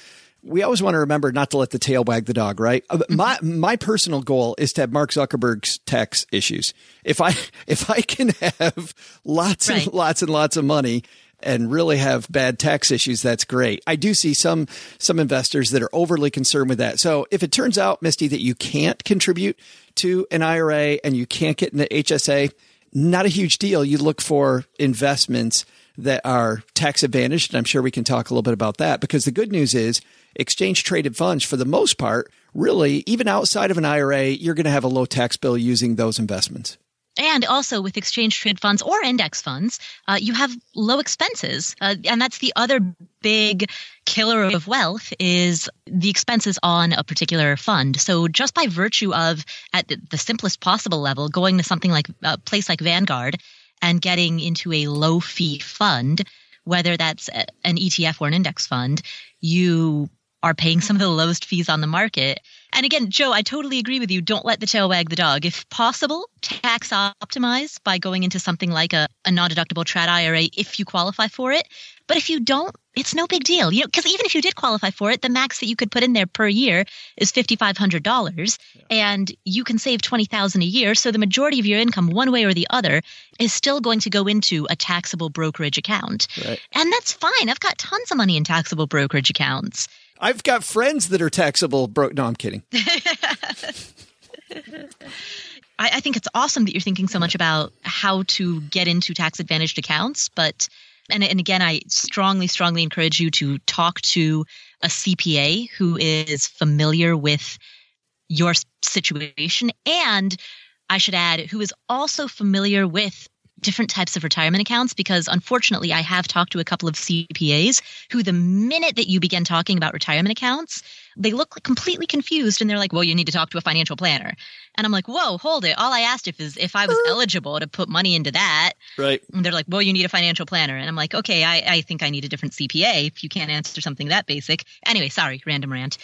Speaker 2: we always want to remember not to let the tail wag the dog, right? Uh, mm-hmm. My my personal goal is to have Mark Zuckerberg's tax issues. If I (laughs) if I can have lots right. and lots and lots of money and really have bad tax issues, that's great. I do see some some investors that are overly concerned with that. So if it turns out, Misty, that you can't contribute to an IRA and you can't get into HSA, not a huge deal. You look for investments that are tax advantaged. And I'm sure we can talk a little bit about that because the good news is exchange traded funds, for the most part, really, even outside of an IRA, you're going to have a low tax bill using those investments.
Speaker 1: And also with exchange traded funds or index funds, uh, you have low expenses. Uh, and that's the other big killer of wealth is the expenses on a particular fund. So just by virtue of, at the simplest possible level, going to something like a place like Vanguard and getting into a low fee fund, whether that's an ETF or an index fund, you are paying some of the lowest fees on the market. And again, Joe, I totally agree with you. Don't let the tail wag the dog. If possible, tax optimize by going into something like a, a non deductible TRAD IRA if you qualify for it. But if you don't, it's no big deal. You know, because even if you did qualify for it, the max that you could put in there per year is fifty five hundred dollars, yeah. and you can save twenty thousand a year. So the majority of your income, one way or the other, is still going to go into a taxable brokerage account, right. and that's fine. I've got tons of money in taxable brokerage accounts.
Speaker 2: I've got friends that are taxable. Bro- no, I'm kidding. (laughs)
Speaker 1: I, I, think it's awesome that you're thinking so much about how to get into tax advantaged accounts. But, and, and again, I strongly, strongly encourage you to talk to a CPA who is familiar with your situation and I should add, who is also familiar with different types of retirement accounts because unfortunately I have talked to a couple of CPAs who the minute that you begin talking about retirement accounts they look completely confused and they're like, well, you need to talk to a financial planner. And I'm like, whoa, hold it. All I asked if is if I was eligible to put money into that.
Speaker 2: Right.
Speaker 1: And they're like, well, you need a financial planner. And I'm like, okay, I, I think I need a different CPA if you can't answer something that basic. Anyway, sorry, random rant.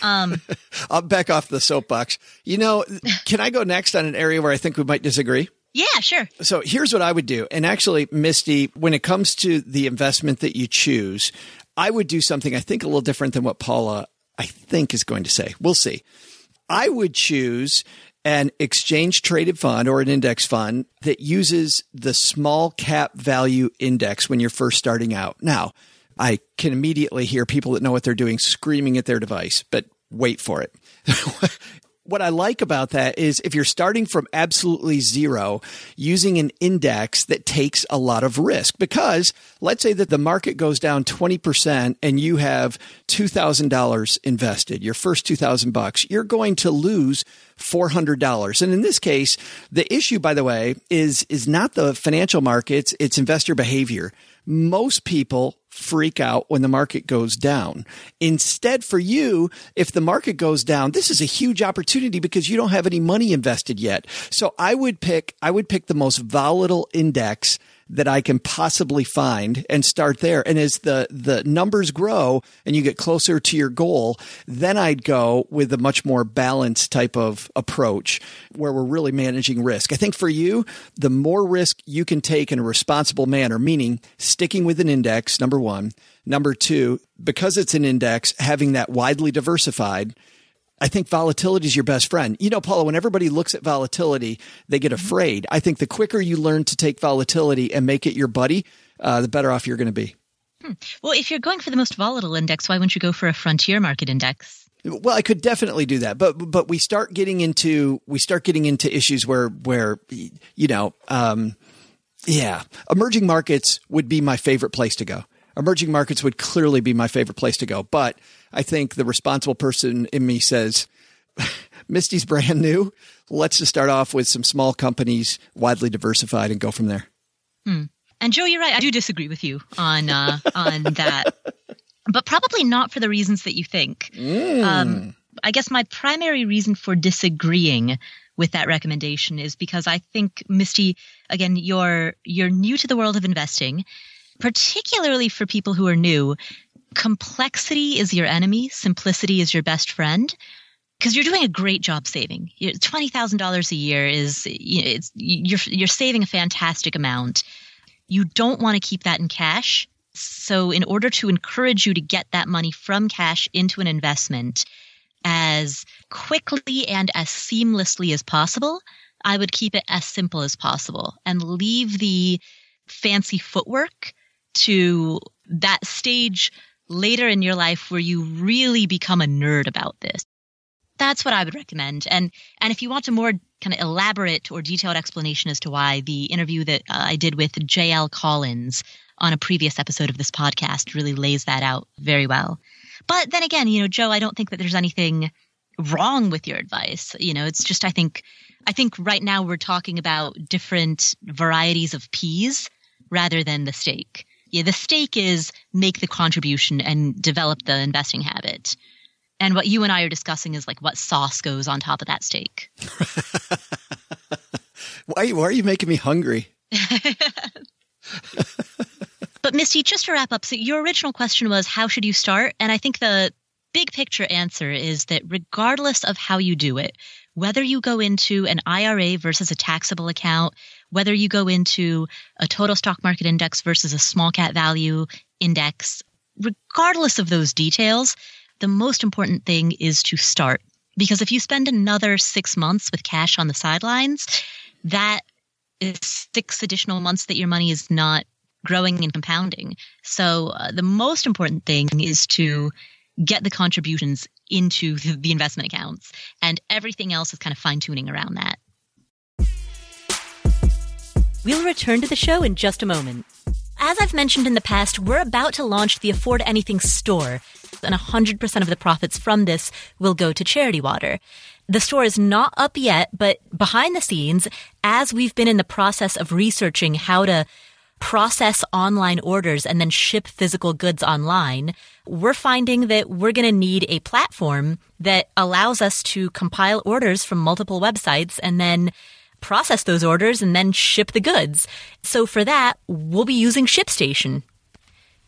Speaker 1: Um, (laughs)
Speaker 2: I'll back off the soapbox. You know, can I go next on an area where I think we might disagree?
Speaker 1: Yeah, sure.
Speaker 2: So here's what I would do. And actually, Misty, when it comes to the investment that you choose, I would do something I think a little different than what Paula, I think, is going to say. We'll see. I would choose an exchange traded fund or an index fund that uses the small cap value index when you're first starting out. Now, I can immediately hear people that know what they're doing screaming at their device, but wait for it. (laughs) what I like about that is if you're starting from absolutely zero, using an index that takes a lot of risk. Because let's say that the market goes down 20% and you have $2,000 invested, your first 2000 bucks, you're going to lose $400. And in this case, the issue, by the way, is, is not the financial markets, it's investor behavior. Most people freak out when the market goes down. Instead, for you, if the market goes down, this is a huge opportunity because you don't have any money invested yet. So I would pick, I would pick the most volatile index that I can possibly find and start there. And as the, the numbers grow and you get closer to your goal, then I'd go with a much more balanced type of approach where we're really managing risk. I think for you, the more risk you can take in a responsible manner, meaning sticking with an index, number one. Number two, because it's an index, having that widely diversified I think volatility is your best friend. You know, Paula, when everybody looks at volatility, they get afraid. I think the quicker you learn to take volatility and make it your buddy, uh, the better off you're going to be.
Speaker 1: Hmm. Well, if you're going for the most volatile index, why wouldn't you go for a frontier market index?
Speaker 2: Well, I could definitely do that, but but we start getting into we start getting into issues where where you know, um, yeah, emerging markets would be my favorite place to go. Emerging markets would clearly be my favorite place to go, but I think the responsible person in me says, (laughs) Misty's brand new. Let's just start off with some small companies, widely diversified, and go from there.
Speaker 1: Hmm. And Joe, you're right. I do disagree with you on uh, on (laughs) that, but probably not for the reasons that you think.
Speaker 2: Mm.
Speaker 1: Um, I guess my primary reason for disagreeing with that recommendation is because I think Misty, again, you're you're new to the world of investing, particularly for people who are new complexity is your enemy, simplicity is your best friend. Because you're doing a great job saving. Twenty thousand dollars a year is it's, you're you're saving a fantastic amount. You don't want to keep that in cash. So, in order to encourage you to get that money from cash into an investment as quickly and as seamlessly as possible, I would keep it as simple as possible and leave the fancy footwork to that stage later in your life where you really become a nerd about this. That's what I would recommend. And and if you want a more kind of elaborate or detailed explanation as to why the interview that uh, I did with JL Collins on a previous episode of this podcast really lays that out very well. But then again, you know, Joe, I don't think that there's anything wrong with your advice. You know, it's just I think I think right now we're talking about different varieties of peas rather than the steak. Yeah, the stake is make the contribution and develop the investing habit. And what you and I are discussing is like what sauce goes on top of that steak. (laughs)
Speaker 2: why, why are you making me hungry? (laughs)
Speaker 1: but Misty, just to wrap up, so your original question was how should you start? And I think the big picture answer is that regardless of how you do it, whether you go into an IRA versus a taxable account, whether you go into a total stock market index versus a small cap value index, regardless of those details, the most important thing is to start. Because if you spend another six months with cash on the sidelines, that is six additional months that your money is not growing and compounding. So uh, the most important thing is to get the contributions into the investment accounts and everything else is kind of fine tuning around that. We'll return to the show in just a moment. As I've mentioned in the past, we're about to launch the Afford Anything store, and 100% of the profits from this will go to Charity Water. The store is not up yet, but behind the scenes, as we've been in the process of researching how to process online orders and then ship physical goods online, we're finding that we're going to need a platform that allows us to compile orders from multiple websites and then process those orders and then ship the goods. So for that, we'll be using ShipStation.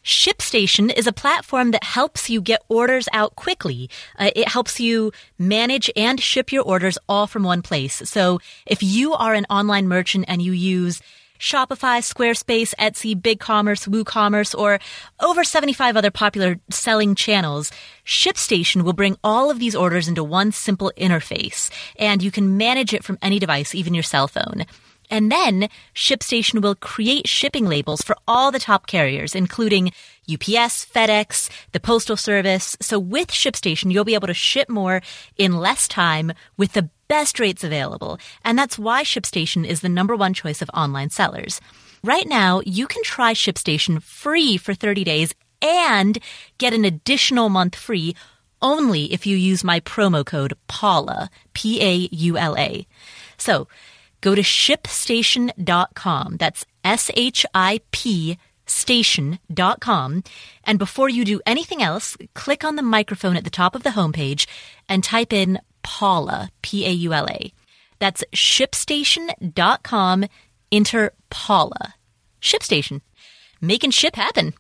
Speaker 1: ShipStation is a platform that helps you get orders out quickly. Uh, it helps you manage and ship your orders all from one place. So if you are an online merchant and you use Shopify, Squarespace, Etsy, BigCommerce, WooCommerce, or over 75 other popular selling channels, ShipStation will bring all of these orders into one simple interface, and you can manage it from any device, even your cell phone. And then ShipStation will create shipping labels for all the top carriers, including UPS, FedEx, the Postal Service. So with ShipStation, you'll be able to ship more in less time with the best rates available. And that's why ShipStation is the number one choice of online sellers. Right now, you can try ShipStation free for 30 days and get an additional month free only if you use my promo code PAULA, P-A-U-L-A. So go to shipstation.com. That's S-H-I-P station.com. And before you do anything else, click on the microphone at the top of the homepage and type in Paula, P A U L A. That's shipstation.com. Enter Paula. ShipStation. Making ship happen.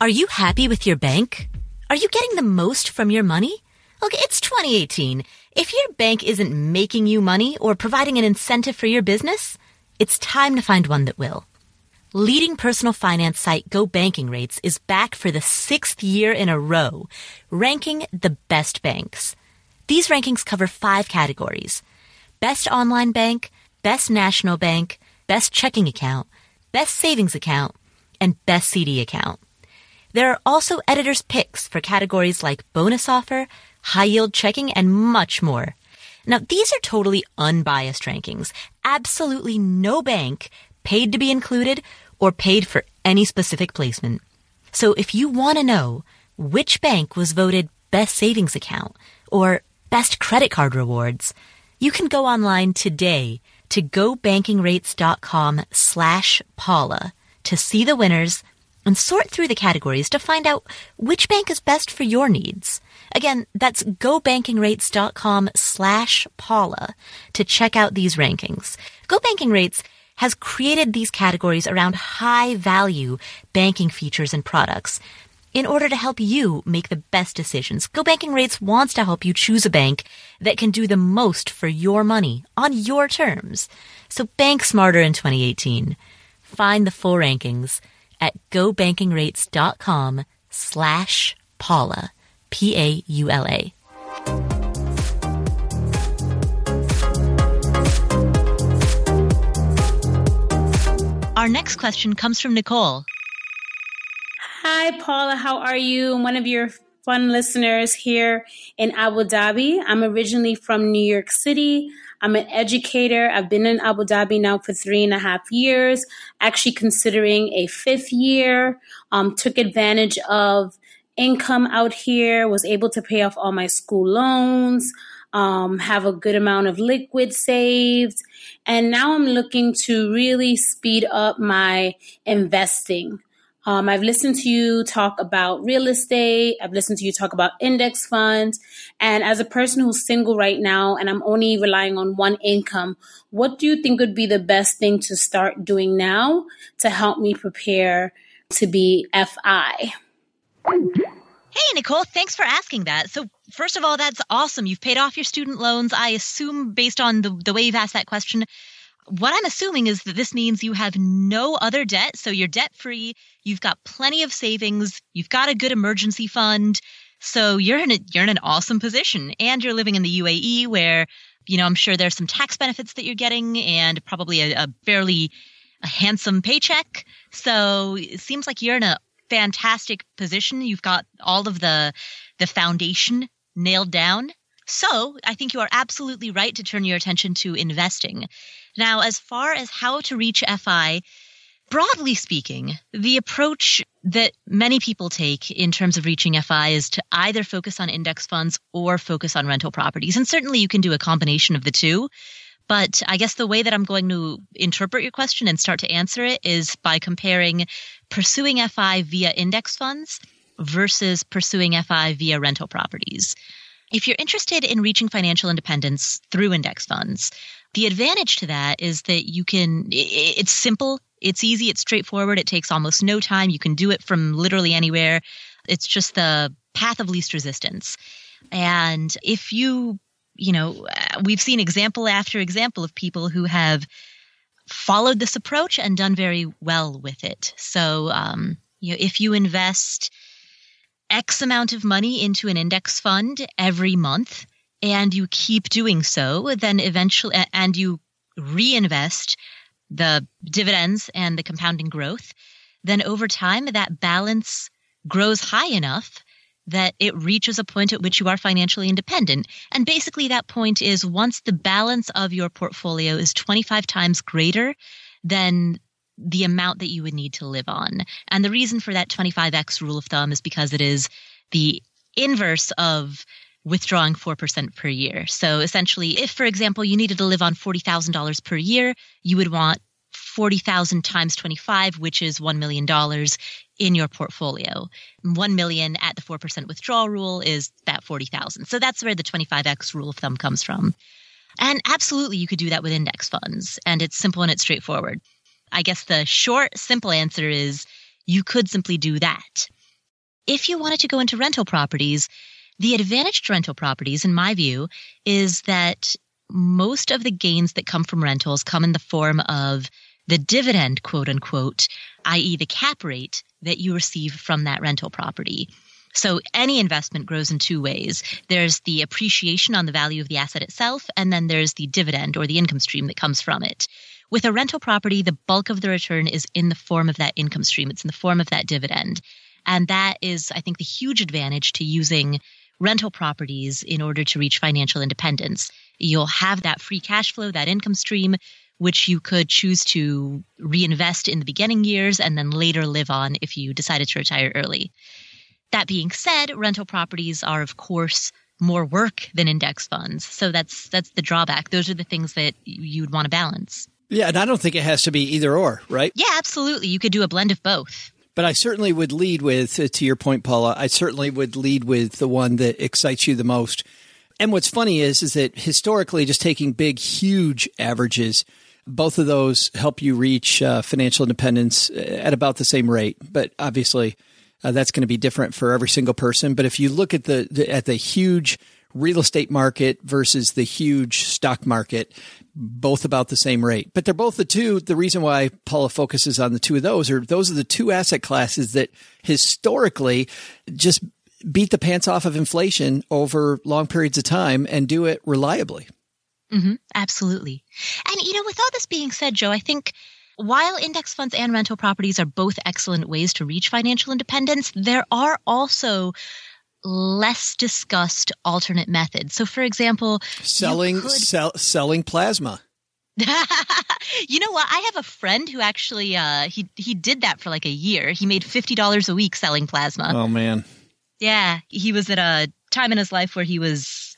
Speaker 1: Are you happy with your bank? Are you getting the most from your money? Look, it's 2018. If your bank isn't making you money or providing an incentive for your business, it's time to find one that will. Leading personal finance site Go Banking Rates is back for the sixth year in a row, ranking the best banks. These rankings cover five categories. Best online bank, best national bank, best checking account, best savings account, and best CD account. There are also editor's picks for categories like bonus offer, high yield checking, and much more. Now, these are totally unbiased rankings. Absolutely no bank paid to be included or paid for any specific placement. So if you want to know which bank was voted best savings account or best credit card rewards, you can go online today to gobankingrates.com slash Paula to see the winners and sort through the categories to find out which bank is best for your needs. Again, that's gobankingrates.com slash Paula to check out these rankings. Go Banking Rates has created these categories around high value banking features and products in order to help you make the best decisions. Go Banking Rates wants to help you choose a bank that can do the most for your money on your terms. So bank smarter in 2018. Find the full rankings at gobankingrates.com slash Paula, P-A-U-L-A. Our next question comes from Nicole.
Speaker 7: Hi, Paula. How are you? I'm one of your fun listeners here in Abu Dhabi. I'm originally from New York City. I'm an educator. I've been in Abu Dhabi now for three and a half years, actually considering a fifth year. Um, took advantage of income out here, was able to pay off all my school loans, um, have a good amount of liquid saved. And now I'm looking to really speed up my investing. Um, I've listened to you talk about real estate. I've listened to you talk about index funds. And as a person who's single right now and I'm only relying on one income, what do you think would be the best thing to start doing now to help me prepare to be FI?
Speaker 1: Hey, Nicole, thanks for asking that. So, first of all, that's awesome. You've paid off your student loans. I assume, based on the, the way you've asked that question, what I'm assuming is that this means you have no other debt. So you're debt free. You've got plenty of savings. You've got a good emergency fund. So you're in a, you're in an awesome position and you're living in the UAE where, you know, I'm sure there's some tax benefits that you're getting and probably a, a fairly a handsome paycheck. So it seems like you're in a fantastic position. You've got all of the, the foundation nailed down. So I think you are absolutely right to turn your attention to investing. Now, as far as how to reach FI, broadly speaking, the approach that many people take in terms of reaching FI is to either focus on index funds or focus on rental properties. And certainly you can do a combination of the two. But I guess the way that I'm going to interpret your question and start to answer it is by comparing pursuing FI via index funds versus pursuing FI via rental properties. If you're interested in reaching financial independence through index funds, the advantage to that is that you can, it's simple, it's easy, it's straightforward, it takes almost no time. You can do it from literally anywhere. It's just the path of least resistance. And if you, you know, we've seen example after example of people who have followed this approach and done very well with it. So, um, you know, if you invest X amount of money into an index fund every month and you keep doing so, then eventually, and you reinvest the dividends and the compounding growth, then over time that balance grows high enough that it reaches a point at which you are financially independent. And basically, that point is once the balance of your portfolio is 25 times greater than the amount that you would need to live on. And the reason for that 25x rule of thumb is because it is the inverse of withdrawing 4% per year. So essentially, if, for example, you needed to live on $40,000 per year, you would want 40,000 times 25, which is $1 million in your portfolio. 1 million at the 4% withdrawal rule is that 40,000. So that's where the 25x rule of thumb comes from. And absolutely, you could do that with index funds. And it's simple and it's straightforward. I guess the short, simple answer is you could simply do that. If you wanted to go into rental properties, the advantage to rental properties, in my view, is that most of the gains that come from rentals come in the form of the dividend, quote unquote, i.e., the cap rate that you receive from that rental property. So any investment grows in two ways. There's the appreciation on the value of the asset itself, and then there's the dividend or the income stream that comes from it. With a rental property, the bulk of the return is in the form of that income stream. It's in the form of that dividend. And that is, I think, the huge advantage to using rental properties in order to reach financial independence. You'll have that free cash flow, that income stream which you could choose to reinvest in the beginning years and then later live on if you decided to retire early. That being said, rental properties are, of course, more work than index funds. So that's that's the drawback. Those are the things that you'd want to balance.
Speaker 2: Yeah, and I don't think it has to be either or, right?
Speaker 1: Yeah, absolutely. You could do a blend of both.
Speaker 2: But I certainly would lead with, uh, to your point, Paula, I certainly would lead with the one that excites you the most. And what's funny is, is that historically, just taking big, huge averages, both of those help you reach uh, financial independence uh, at about the same rate, but obviously uh, that's going to be different for every single person. But if you look at the, the at the huge real estate market versus the huge stock market, both about the same rate. But they're both the two. The reason why Paula focuses on the two of those are those are the two asset classes that historically just beat the pants off of inflation over long periods of time and do it reliably.
Speaker 1: Mm-hmm, absolutely. And, you know, with all this being said, Joe, I think while index funds and rental properties are both excellent ways to reach financial independence, there are also less discussed alternate methods. So, for example,
Speaker 2: selling could... sell, selling plasma. (laughs)
Speaker 1: you know what? I have a friend who actually uh, he he did that for like a year. He made fifty dollars a week selling plasma.
Speaker 2: Oh man!
Speaker 1: Yeah, he was at a time in his life where he was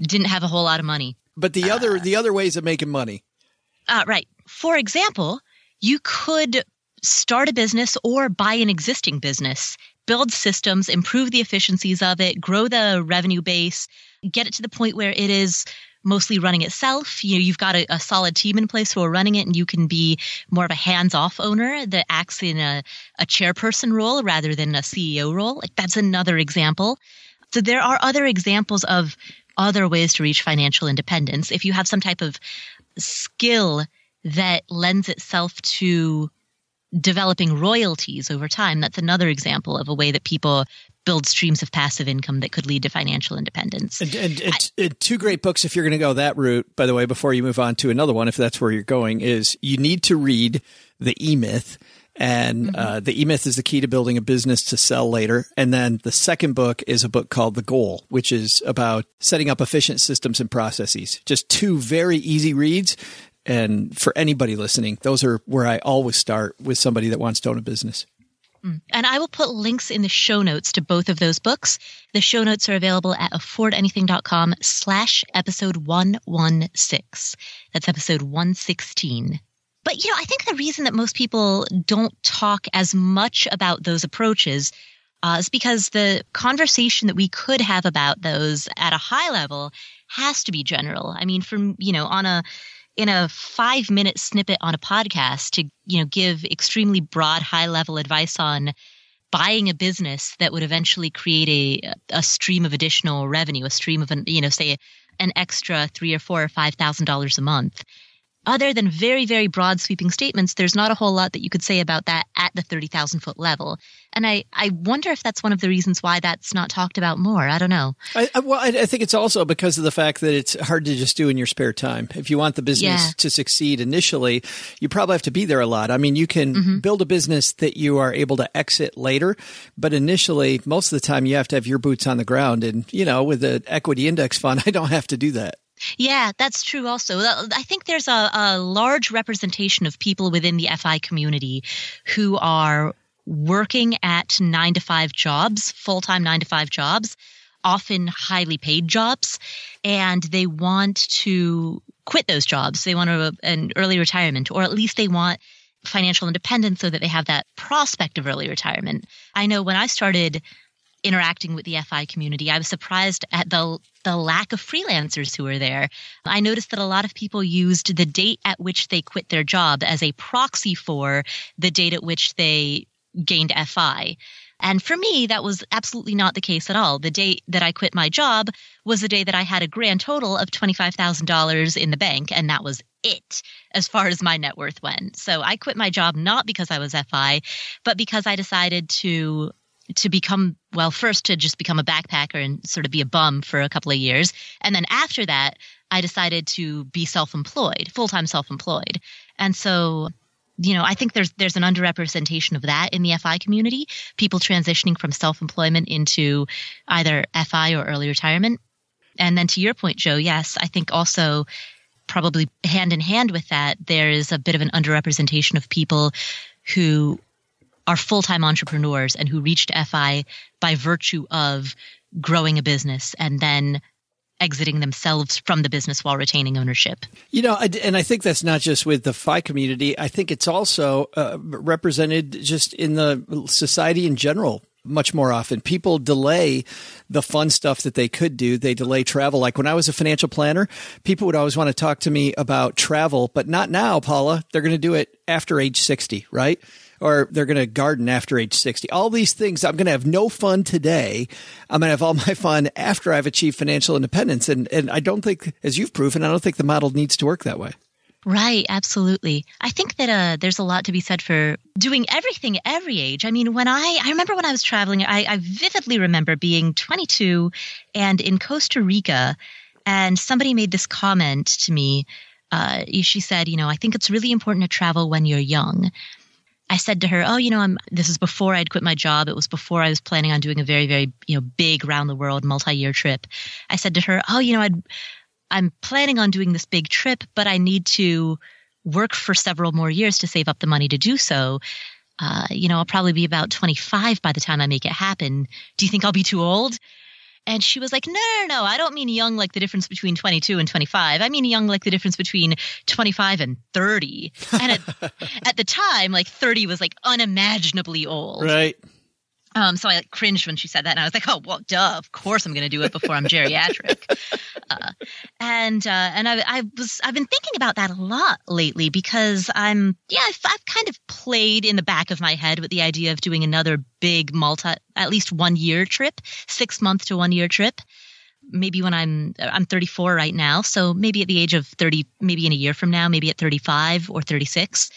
Speaker 1: didn't have a whole lot of money.
Speaker 2: But the other the other ways of making money.
Speaker 1: Uh, right. For example, you could start a business or buy an existing business, build systems, improve the efficiencies of it, grow the revenue base, get it to the point where it is mostly running itself. You know, you've got a, a, solid team in place who are running it, and you can be more of a hands-off owner that acts in a, a chairperson role rather than a CEO role. Like that's another example. So there are other examples of other ways to reach financial independence. If you have some type of skill that lends itself to developing royalties over time, that's another example of a way that people build streams of passive income that could lead to financial independence.
Speaker 2: And, and, and, I, and two great books, if you're going to go that route, by the way, before you move on to another one, if that's where you're going, is you need to read The E Myth and mm-hmm. uh, the E Myth is the key to building a business to sell later. And then the second book is a book called The Goal, which is about setting up efficient systems and processes. Just two very easy reads. And for anybody listening, those are where I always start with somebody that wants to own a business.
Speaker 1: Mm. And I will put links in the show notes to both of those books. The show notes are available at affordanything.com slash episode 116. That's episode 116. But, you know, I think the reason that most people don't talk as much about those approaches uh, is because the conversation that we could have about those at a high level has to be general. I mean, from, you know, on a, in a five minute snippet on a podcast to, you know, give extremely broad, high level advice on buying a business that would eventually create a, a stream of additional revenue, a stream of, an, you know, say an extra three or four or five thousand dollars a month other than very, very broad sweeping statements, there's not a whole lot that you could say about that at the 30,000 foot level. And I, I wonder if that's one of the reasons why that's not talked about more. I don't know.
Speaker 2: I, I well, I, I, think it's also because of the fact that it's hard to just do in your spare time. If you want the business yeah. to succeed initially, you probably have to be there a lot. I mean, you can mm-hmm. build a business that you are able to exit later, but initially, most of the time, you have to have your boots on the ground. And, you know, with an equity index fund, (laughs) I don't have to do that.
Speaker 1: Yeah, that's true also. I think there's a, a large representation of people within the FI community who are working at nine to five jobs, full time nine to five jobs, often highly paid jobs, and they want to quit those jobs. They want a, an early retirement, or at least they want financial independence so that they have that prospect of early retirement. I know when I started interacting with the FI community, I was surprised at the the lack of freelancers who were there. I noticed that a lot of people used the date at which they quit their job as a proxy for the date at which they gained FI. And for me, that was absolutely not the case at all. The date that I quit my job was the day that I had a grand total of $25,000 in the bank, and that was it as far as my net worth went. So I quit my job not because I was FI, but because I decided to to become well first to just become a backpacker and sort of be a bum for a couple of years. And then after that i decided to be self-employed full-time self-employed. And so you know i think there's there's an underrepresentation of that in the fi community people transitioning from self-employment into either fi or early retirement. And then to your point joe yes i think also probably hand in hand with that there is a bit of an underrepresentation of people who are full time entrepreneurs and who reached FI by virtue of growing a business and then exiting themselves from the business while retaining ownership.
Speaker 2: You know, and I think that's not just with the FI community. I think it's also uh, represented just in the society in general much more often. People delay the fun stuff that they could do. They delay travel. Like when I was a financial planner, people would always want to talk to me about travel, but not now, Paula. They're going to do it after age 60, right? Or they're going to garden after age 60. All these things, I'm going to have no fun today. I'm going to have all (laughs) my fun after I've achieved financial independence. And, and I don't think, as you've proven, I don't think the model needs to work that way.
Speaker 1: Right, absolutely. I think that uh, there's a lot to be said for doing everything at every age. I mean, when I I remember when I was traveling, I, I vividly remember being 22 and in Costa Rica, and somebody made this comment to me. Uh, she said, you know, I think it's really important to travel when you're young. I said to her, "Oh, you know, I'm this is before I'd quit my job. It was before I was planning on doing a very very, you know, big round the world multi-year trip." I said to her, "Oh, you know, I'd I'm planning on doing this big trip, but I need to work for several more years to save up the money to do so. Uh, you know, I'll probably be about 25 by the time I make it happen. Do you think I'll be too old?" And she was like, no, no, no, I don't mean young like the difference between 22 and 25. I mean young like the difference between 25 and 30. And at, (laughs) at the time, like 30 was like unimaginably old.
Speaker 2: Right.
Speaker 1: Um, so I like, cringed when she said that, and I was like, "Oh, well, duh! Of course, I'm going to do it before I'm geriatric." (laughs) uh, and uh, and I, I was I've been thinking about that a lot lately because I'm yeah I've, I've kind of played in the back of my head with the idea of doing another big multi at least one year trip, six month to one year trip. Maybe when I'm I'm 34 right now, so maybe at the age of 30, maybe in a year from now, maybe at 35 or 36,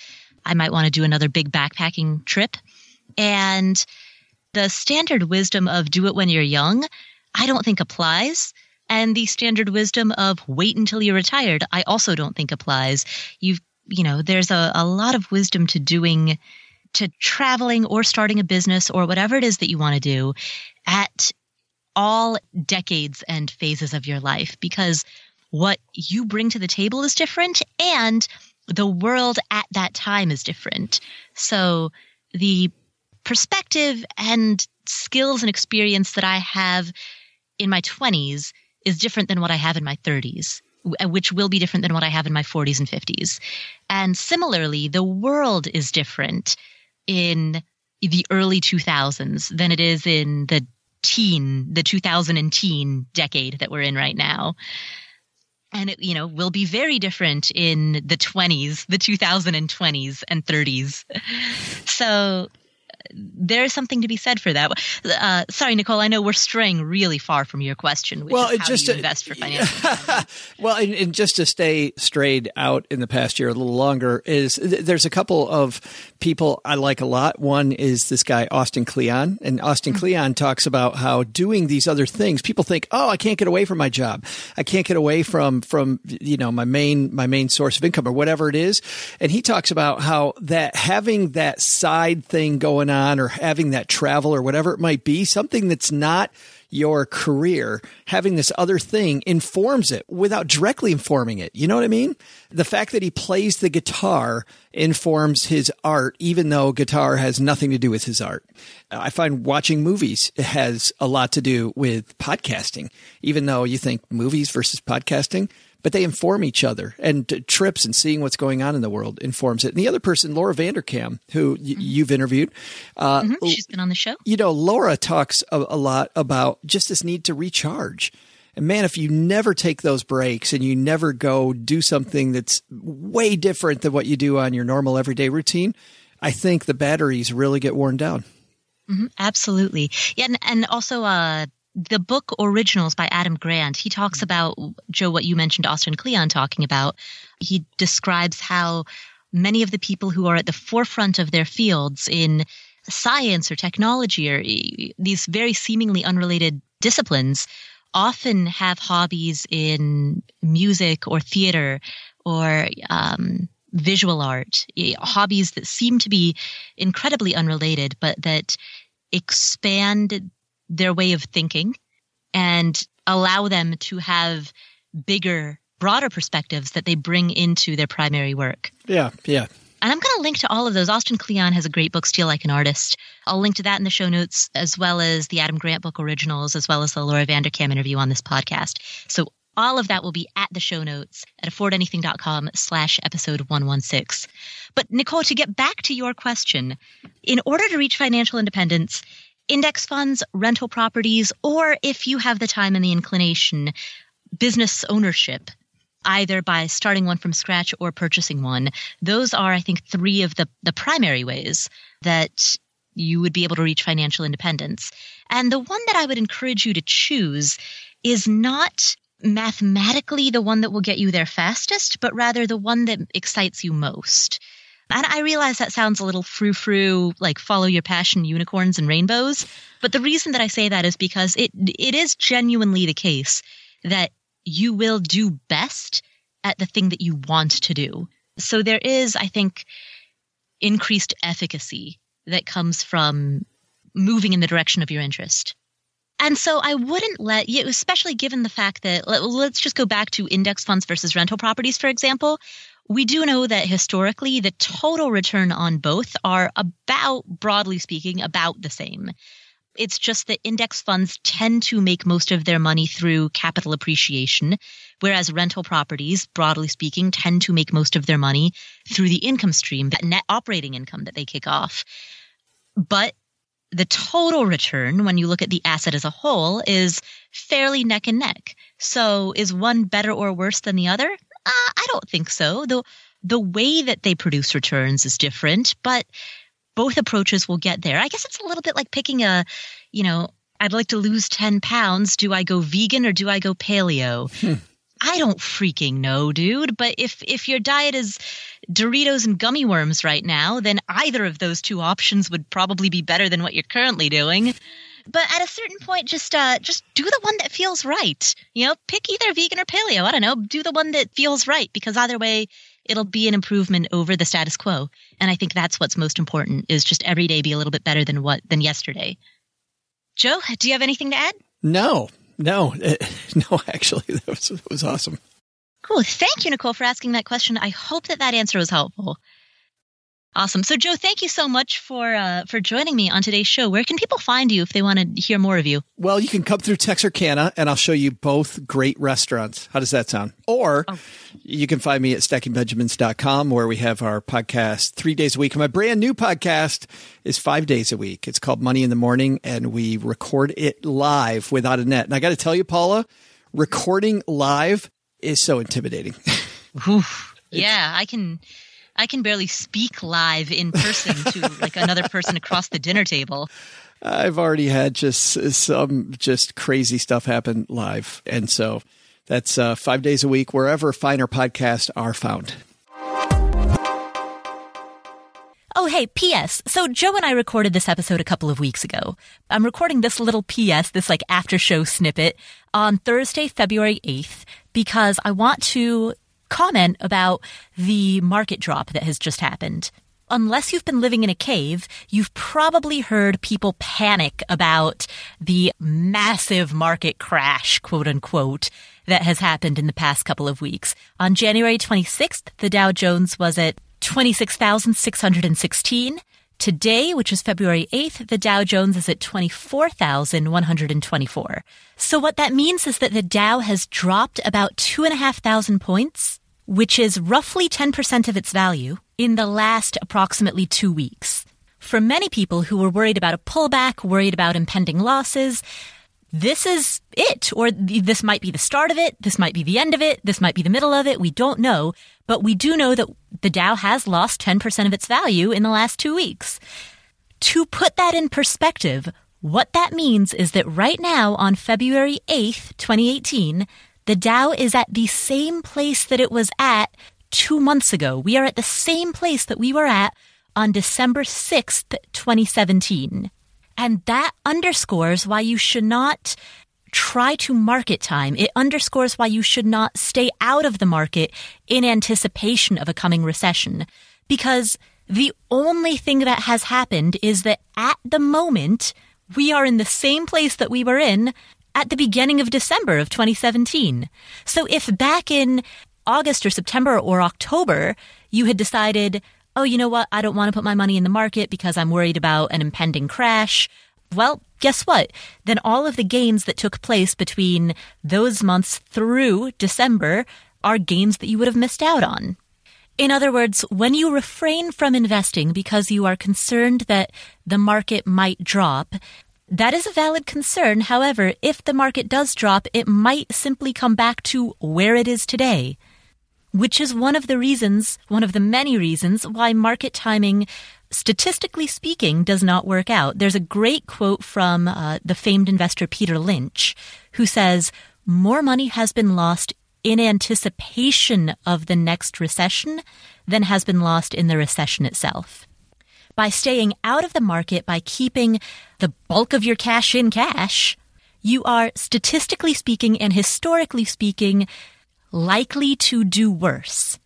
Speaker 1: I might want to do another big backpacking trip, and the standard wisdom of do it when you're young, I don't think applies. And the standard wisdom of wait until you're retired, I also don't think applies. You've, you know, there's a, a lot of wisdom to doing, to traveling or starting a business or whatever it is that you want to do at all decades and phases of your life because what you bring to the table is different and the world at that time is different. So the perspective and skills and experience that I have in my 20s is different than what I have in my 30s, uh, which will be different than what I have in my 40s and 50s. And similarly, the world is different in the early 2000s than it is in the teen, the 2000 and teen decade that we're in right now. And it, you know, will be very different in the 20s, the 2020s and 30s. So there is something to be said for that. Uh, sorry, Nicole. I know we're straying really far from your question. Which
Speaker 2: well,
Speaker 1: is how
Speaker 2: just
Speaker 1: you
Speaker 2: to,
Speaker 1: invest for (laughs) financial. (laughs)
Speaker 2: well, and, and, just to stay strayed out in the past year a little longer is there's a couple of people I like a lot. One is this guy Austin Kleon, and Austin mm-hmm. Kleon talks about how doing these other things. People think, oh, I can't get away from my job. I can't get away from from you know my main my main source of income or whatever it is. And he talks about how that having that side thing going on or having that travel or whatever it might be, something that's not your career, having this other thing informs it without directly informing it. You know what I mean? The fact that he plays the guitar informs his art, even though guitar has nothing to do with his art. I find watching movies has a lot to do with podcasting, even though you think movies versus podcasting but they inform each other and trips and seeing what's going on in the world informs it. And the other person, Laura Vanderkam, who y- mm-hmm. you've interviewed,
Speaker 1: uh, mm-hmm. she's been on the show.
Speaker 2: You know, Laura talks a, a lot about just this need to recharge. And man, if you never take those breaks and you never go do something that's way different than what you do on your normal everyday routine, I think the batteries really get worn down.
Speaker 1: Mm-hmm, absolutely. Yeah. And, and also, uh, the book originals by Adam Grant, he talks about, Joe, what you mentioned Austin Kleon talking about. He describes how many of the people who are at the forefront of their fields in science or technology or these very seemingly unrelated disciplines often have hobbies in music or theater or um, visual art, hobbies that seem to be incredibly unrelated, but that expand their way of thinking and allow them to have bigger, broader perspectives that they bring into their primary work.
Speaker 2: Yeah, yeah.
Speaker 1: And I'm going to link to all of those. Austin Kleon has a great book, Steal Like an Artist. I'll link to that in the show notes, as well as the Adam Grant book originals, as well as the Laura Vanderkam interview on this podcast. So all of that will be at the show notes at affordanything.com slash episode 116. But Nicole, to get back to your question, in order to reach financial independence, index funds, rental properties, or if you have the time and the inclination, business ownership, either by starting one from scratch or purchasing one. Those are, I think, three of the, the primary ways that you would be able to reach financial independence. And the one that I would encourage you to choose is not mathematically the one that will get you there fastest, but rather the one that excites you most. And I realize that sounds a little frou frou, like follow your passion, unicorns and rainbows. But the reason that I say that is because it it is genuinely the case that you will do best at the thing that you want to do. So there is, I think, increased efficacy that comes from moving in the direction of your interest. And so I wouldn't let you, especially given the fact that let's just go back to index funds versus rental properties, for example we do know that historically the total return on both are about, broadly speaking, about the same. It's just that index funds tend to make most of their money through capital appreciation, whereas rental properties, broadly speaking, tend to make most of their money through the income stream, that net operating income that they kick off. But the total return, when you look at the asset as a whole, is fairly neck and neck. So is one better or worse than the other? Uh, I don't think so. The the way that they produce returns is different, but both approaches will get there. I guess it's a little bit like picking a, you know, I'd like to lose 10 pounds. Do I go vegan or do I go paleo? Hmm. I don't freaking know, dude. But if if your diet is Doritos and gummy worms right now, then either of those two options would probably be better than what you're currently doing. But at a certain point, just uh, just do the one that feels right. You know, pick either vegan or paleo. I don't know. Do the one that feels right because either way, it'll be an improvement over the status quo. And I think that's what's most important is just every day be a little bit better than what than yesterday. Joe, do you have anything to add?
Speaker 2: No, no, (laughs) no. Actually, that was, that was awesome.
Speaker 1: Cool. Thank you, Nicole, for asking that question. I hope that that answer was helpful. Awesome. So, Joe, thank you so much for uh, for joining me on today's show. Where can people find you if they want to hear more of you?
Speaker 2: Well, you can come through Texarkana, and I'll show you both great restaurants. How does that sound? Or oh. you can find me at stackingbenjamins.com, where we have our podcast three days a week. My brand new podcast is five days a week. It's called Money in the Morning, and we record it live without a net. And I got to tell you, Paula, recording live is so intimidating. (laughs)
Speaker 1: yeah, I can I can barely speak live in person to like another person across the dinner table.
Speaker 2: I've already had just some just crazy stuff happen live. And so that's uh, five days a week, wherever finer podcasts are found.
Speaker 1: Oh, hey, P.S. So Joe and I recorded this episode a couple of weeks ago. I'm recording this little P.S., this like after show snippet on Thursday, February 8th, because I want to comment about the market drop that has just happened. Unless you've been living in a cave, you've probably heard people panic about the massive market crash, quote unquote, that has happened in the past couple of weeks. On January 26th, the Dow Jones was at 26,616. Today, which is February 8th, the Dow Jones is at 24,124. So what that means is that the Dow has dropped about two and a half thousand points which is roughly 10% of its value in the last approximately two weeks. For many people who were worried about a pullback, worried about impending losses, this is it, or this might be the start of it, this might be the end of it, this might be the middle of it, we don't know, but we do know that the Dow has lost 10% of its value in the last two weeks. To put that in perspective, what that means is that right now on February 8th, 2018, the Dow is at the same place that it was at two months ago. We are at the same place that we were at on December 6th, 2017. And that underscores why you should not try to market time. It underscores why you should not stay out of the market in anticipation of a coming recession. Because the only thing that has happened is that at the moment, we are in the same place that we were in at the beginning of December of 2017. So if back in August or September or October, you had decided, oh, you know what? I don't want to put my money in the market because I'm worried about an impending crash. Well, guess what? Then all of the gains that took place between those months through December are gains that you would have missed out on. In other words, when you refrain from investing because you are concerned that the market might drop, that is a valid concern. However, if the market does drop, it might simply come back to where it is today, which is one of the reasons, one of the many reasons why market timing, statistically speaking, does not work out. There's a great quote from uh, the famed investor Peter Lynch, who says, more money has been lost in anticipation of the next recession than has been lost in the recession itself by staying out of the market, by keeping the bulk of your cash in cash, you are statistically speaking and historically speaking likely to do worse.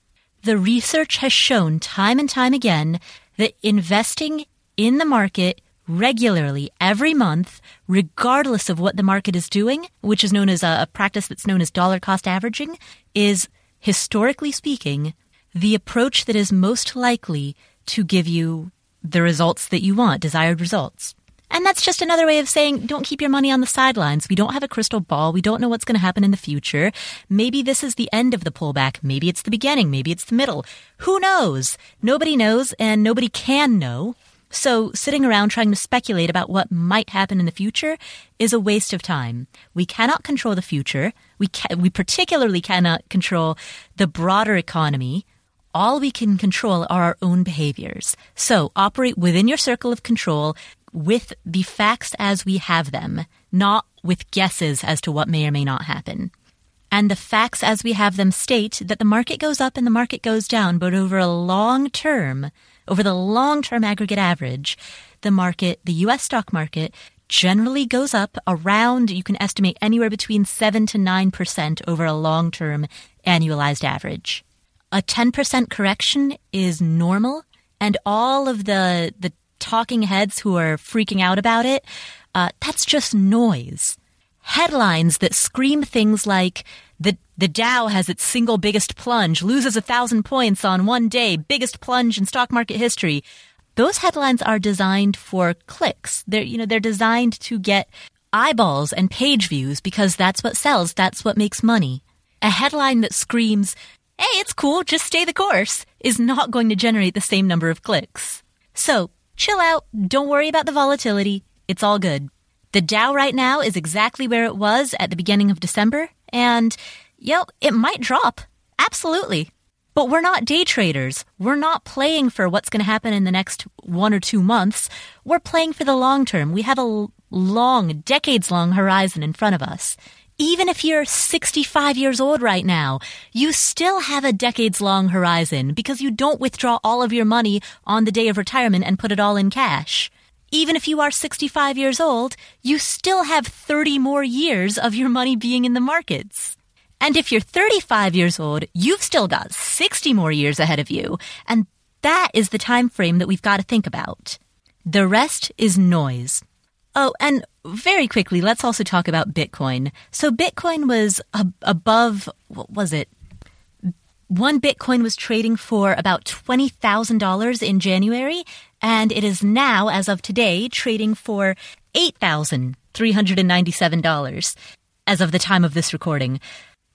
Speaker 1: The research has shown time and time again that investing in the market regularly every month, regardless of what the market is doing, which is known as a, a, practice that's known as dollar cost averaging, is historically speaking the approach that is most likely to give you the results that you want, desired results. And that's just another way of saying don't keep your money on the sidelines. We don't have a crystal ball. We don't know what's going to happen in the future. Maybe this is the end of the pullback. Maybe it's the beginning. Maybe it's the middle. Who knows? Nobody knows and nobody can know. So sitting around trying to speculate about what might happen in the future is a waste of time. We cannot control the future. We ca- we particularly cannot control the broader economy all we can control are our own behaviors. So operate within your circle of control with the facts as we have them, not with guesses as to what may or may not happen. And the facts as we have them state that the market goes up and the market goes down, but over a long term, over the long term aggregate average, the market, the US stock market, generally goes up around, you can estimate anywhere between 7 to 9% over a long term annualized average a 10% correction is normal and all of the the talking heads who are freaking out about it uh, that's just noise headlines that scream things like the The Dow has its single biggest plunge, loses a thousand points on one day, biggest plunge in stock market history. Those headlines are designed for clicks. They're, you know, they're designed to get eyeballs and page views because that's what sells. That's what makes money. A headline that screams, hey, it's cool, just stay the course, is not going to generate the same number of clicks. So, chill out, don't worry about the volatility, it's all good. The Dow right now is exactly where it was at the beginning of December, and, yep, it might drop. Absolutely. But we're not day traders. We're not playing for what's going to happen in the next one or two months. We're playing for the long term. We have a long, decades long horizon in front of us. Even if you're 65 years old right now, you still have a decades long horizon because you don't withdraw all of your money on the day of retirement and put it all in cash. Even if you are 65 years old, you still have 30 more years of your money being in the markets. And if you're 35 years old, you've still got 60 more years ahead of you. And that is the time frame that we've got to think about. The rest is noise. Oh, and very quickly, let's also talk about Bitcoin. So Bitcoin was ab- above, what was it? One Bitcoin was trading for about $20,000 in January, and it is now, as of today, trading for $8,397 as of the time of this recording.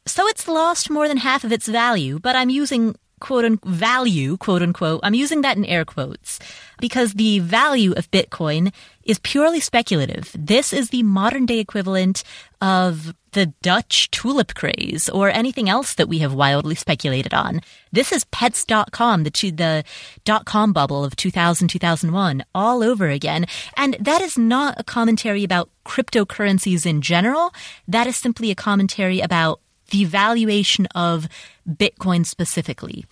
Speaker 1: So it's lost more than half of its value, but I'm using quote unquote value, quote unquote. I'm using that in air quotes because the value of Bitcoin is purely speculative. This is the modern day equivalent of the Dutch tulip craze or anything else that we have wildly speculated on. This is pets.com, the, the dot com bubble of 2000, 2001 all over again. And that is not a commentary about cryptocurrencies in general. That is simply a commentary about the valuation of Bitcoin specifically.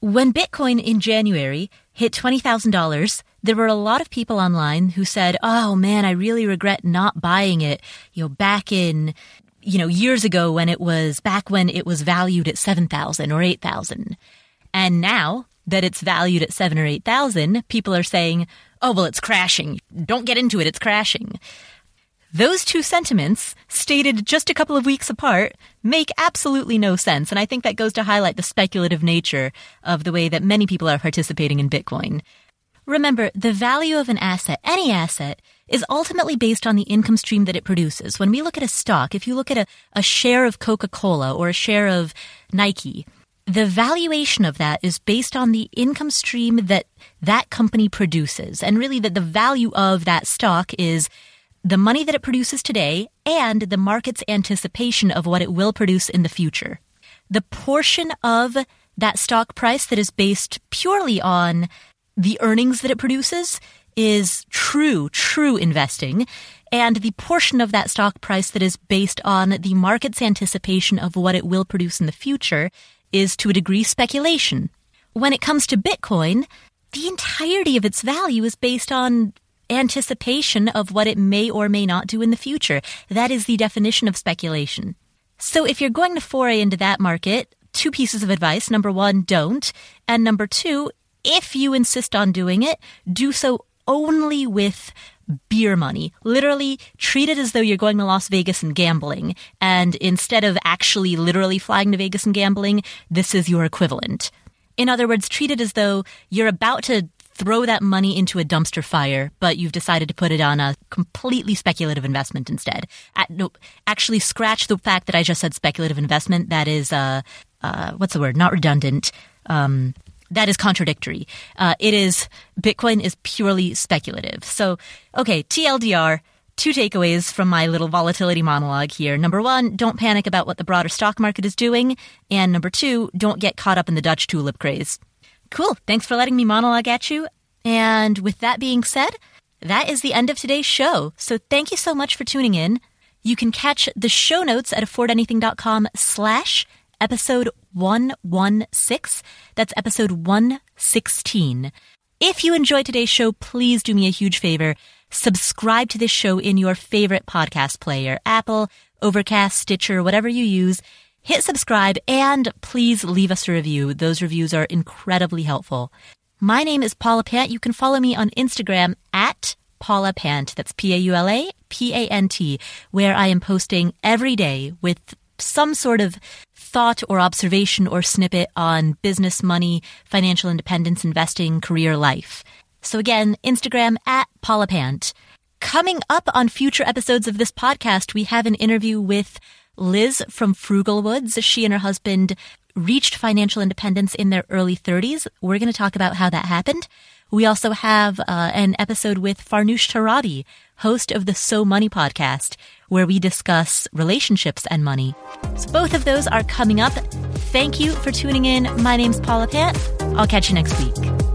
Speaker 1: When Bitcoin in January hit $20,000, there were a lot of people online who said, Oh man, I really regret not buying it, you know, back in, you know, years ago when it was, back when it was valued at 7,000 or 8,000. And now that it's valued at 7 or 8,000, people are saying, Oh, well, it's crashing. Don't get into it. It's crashing. Those two sentiments, stated just a couple of weeks apart, make absolutely no sense. And I think that goes to highlight the speculative nature of the way that many people are participating in Bitcoin. Remember, the value of an asset, any asset, is ultimately based on the income stream that it produces. When we look at a stock, if you look at a, a share of Coca-Cola or a share of Nike, the valuation of that is based on the income stream that that company produces. And really that the value of that stock is the money that it produces today and the market's anticipation of what it will produce in the future. The portion of that stock price that is based purely on the earnings that it produces is true, true investing. And the portion of that stock price that is based on the market's anticipation of what it will produce in the future is to a degree speculation. When it comes to Bitcoin, the entirety of its value is based on anticipation of what it may or may not do in the future. That is the definition of speculation. So if you're going to foray into that market, two pieces of advice. Number one, don't. And number two, if you insist on doing it, do so only with beer money. Literally treat it as though you're going to Las Vegas and gambling. And instead of actually literally flying to Vegas and gambling, this is your equivalent. In other words, treat it as though you're about to throw that money into a dumpster fire, but you've decided to put it on a completely speculative investment instead. At, no, actually, scratch the fact that I just said speculative investment. That is, uh, uh, what's the word? Not redundant. Um, that is contradictory. Uh, it is Bitcoin is purely speculative. So, okay, TLDR. Two takeaways from my little volatility monologue here. Number one, don't panic about what the broader stock market is doing. And number two, don't get caught up in the Dutch tulip craze. Cool. Thanks for letting me monologue at you. And with that being said, that is the end of today's show. So thank you so much for tuning in. You can catch the show notes at affordanything.com slash episode 116. That's episode 116. If you enjoyed today's show, please do me a huge favor. Subscribe to this show in your favorite podcast player, Apple, Overcast, Stitcher, whatever you use hit subscribe and please leave us a review. Those reviews are incredibly helpful. My name is Paula Pant. You can follow me on Instagram at Paula Pant. That's P-A-U-L-A P-A-N-T, where I am posting every day with some sort of thought or observation or snippet on business, money, financial independence, investing, career, life. So again, Instagram at Paula Pant. Coming up on future episodes of this podcast, we have an interview with Liz from Frugalwoods. She and her husband reached financial independence in their early 30s. We're going to talk about how that happened. We also have uh, an episode with Farnoosh Torabi, host of the So Money podcast, where we discuss relationships and money. So both of those are coming up. Thank you for tuning in. My name's Paula Pant. I'll catch you next week.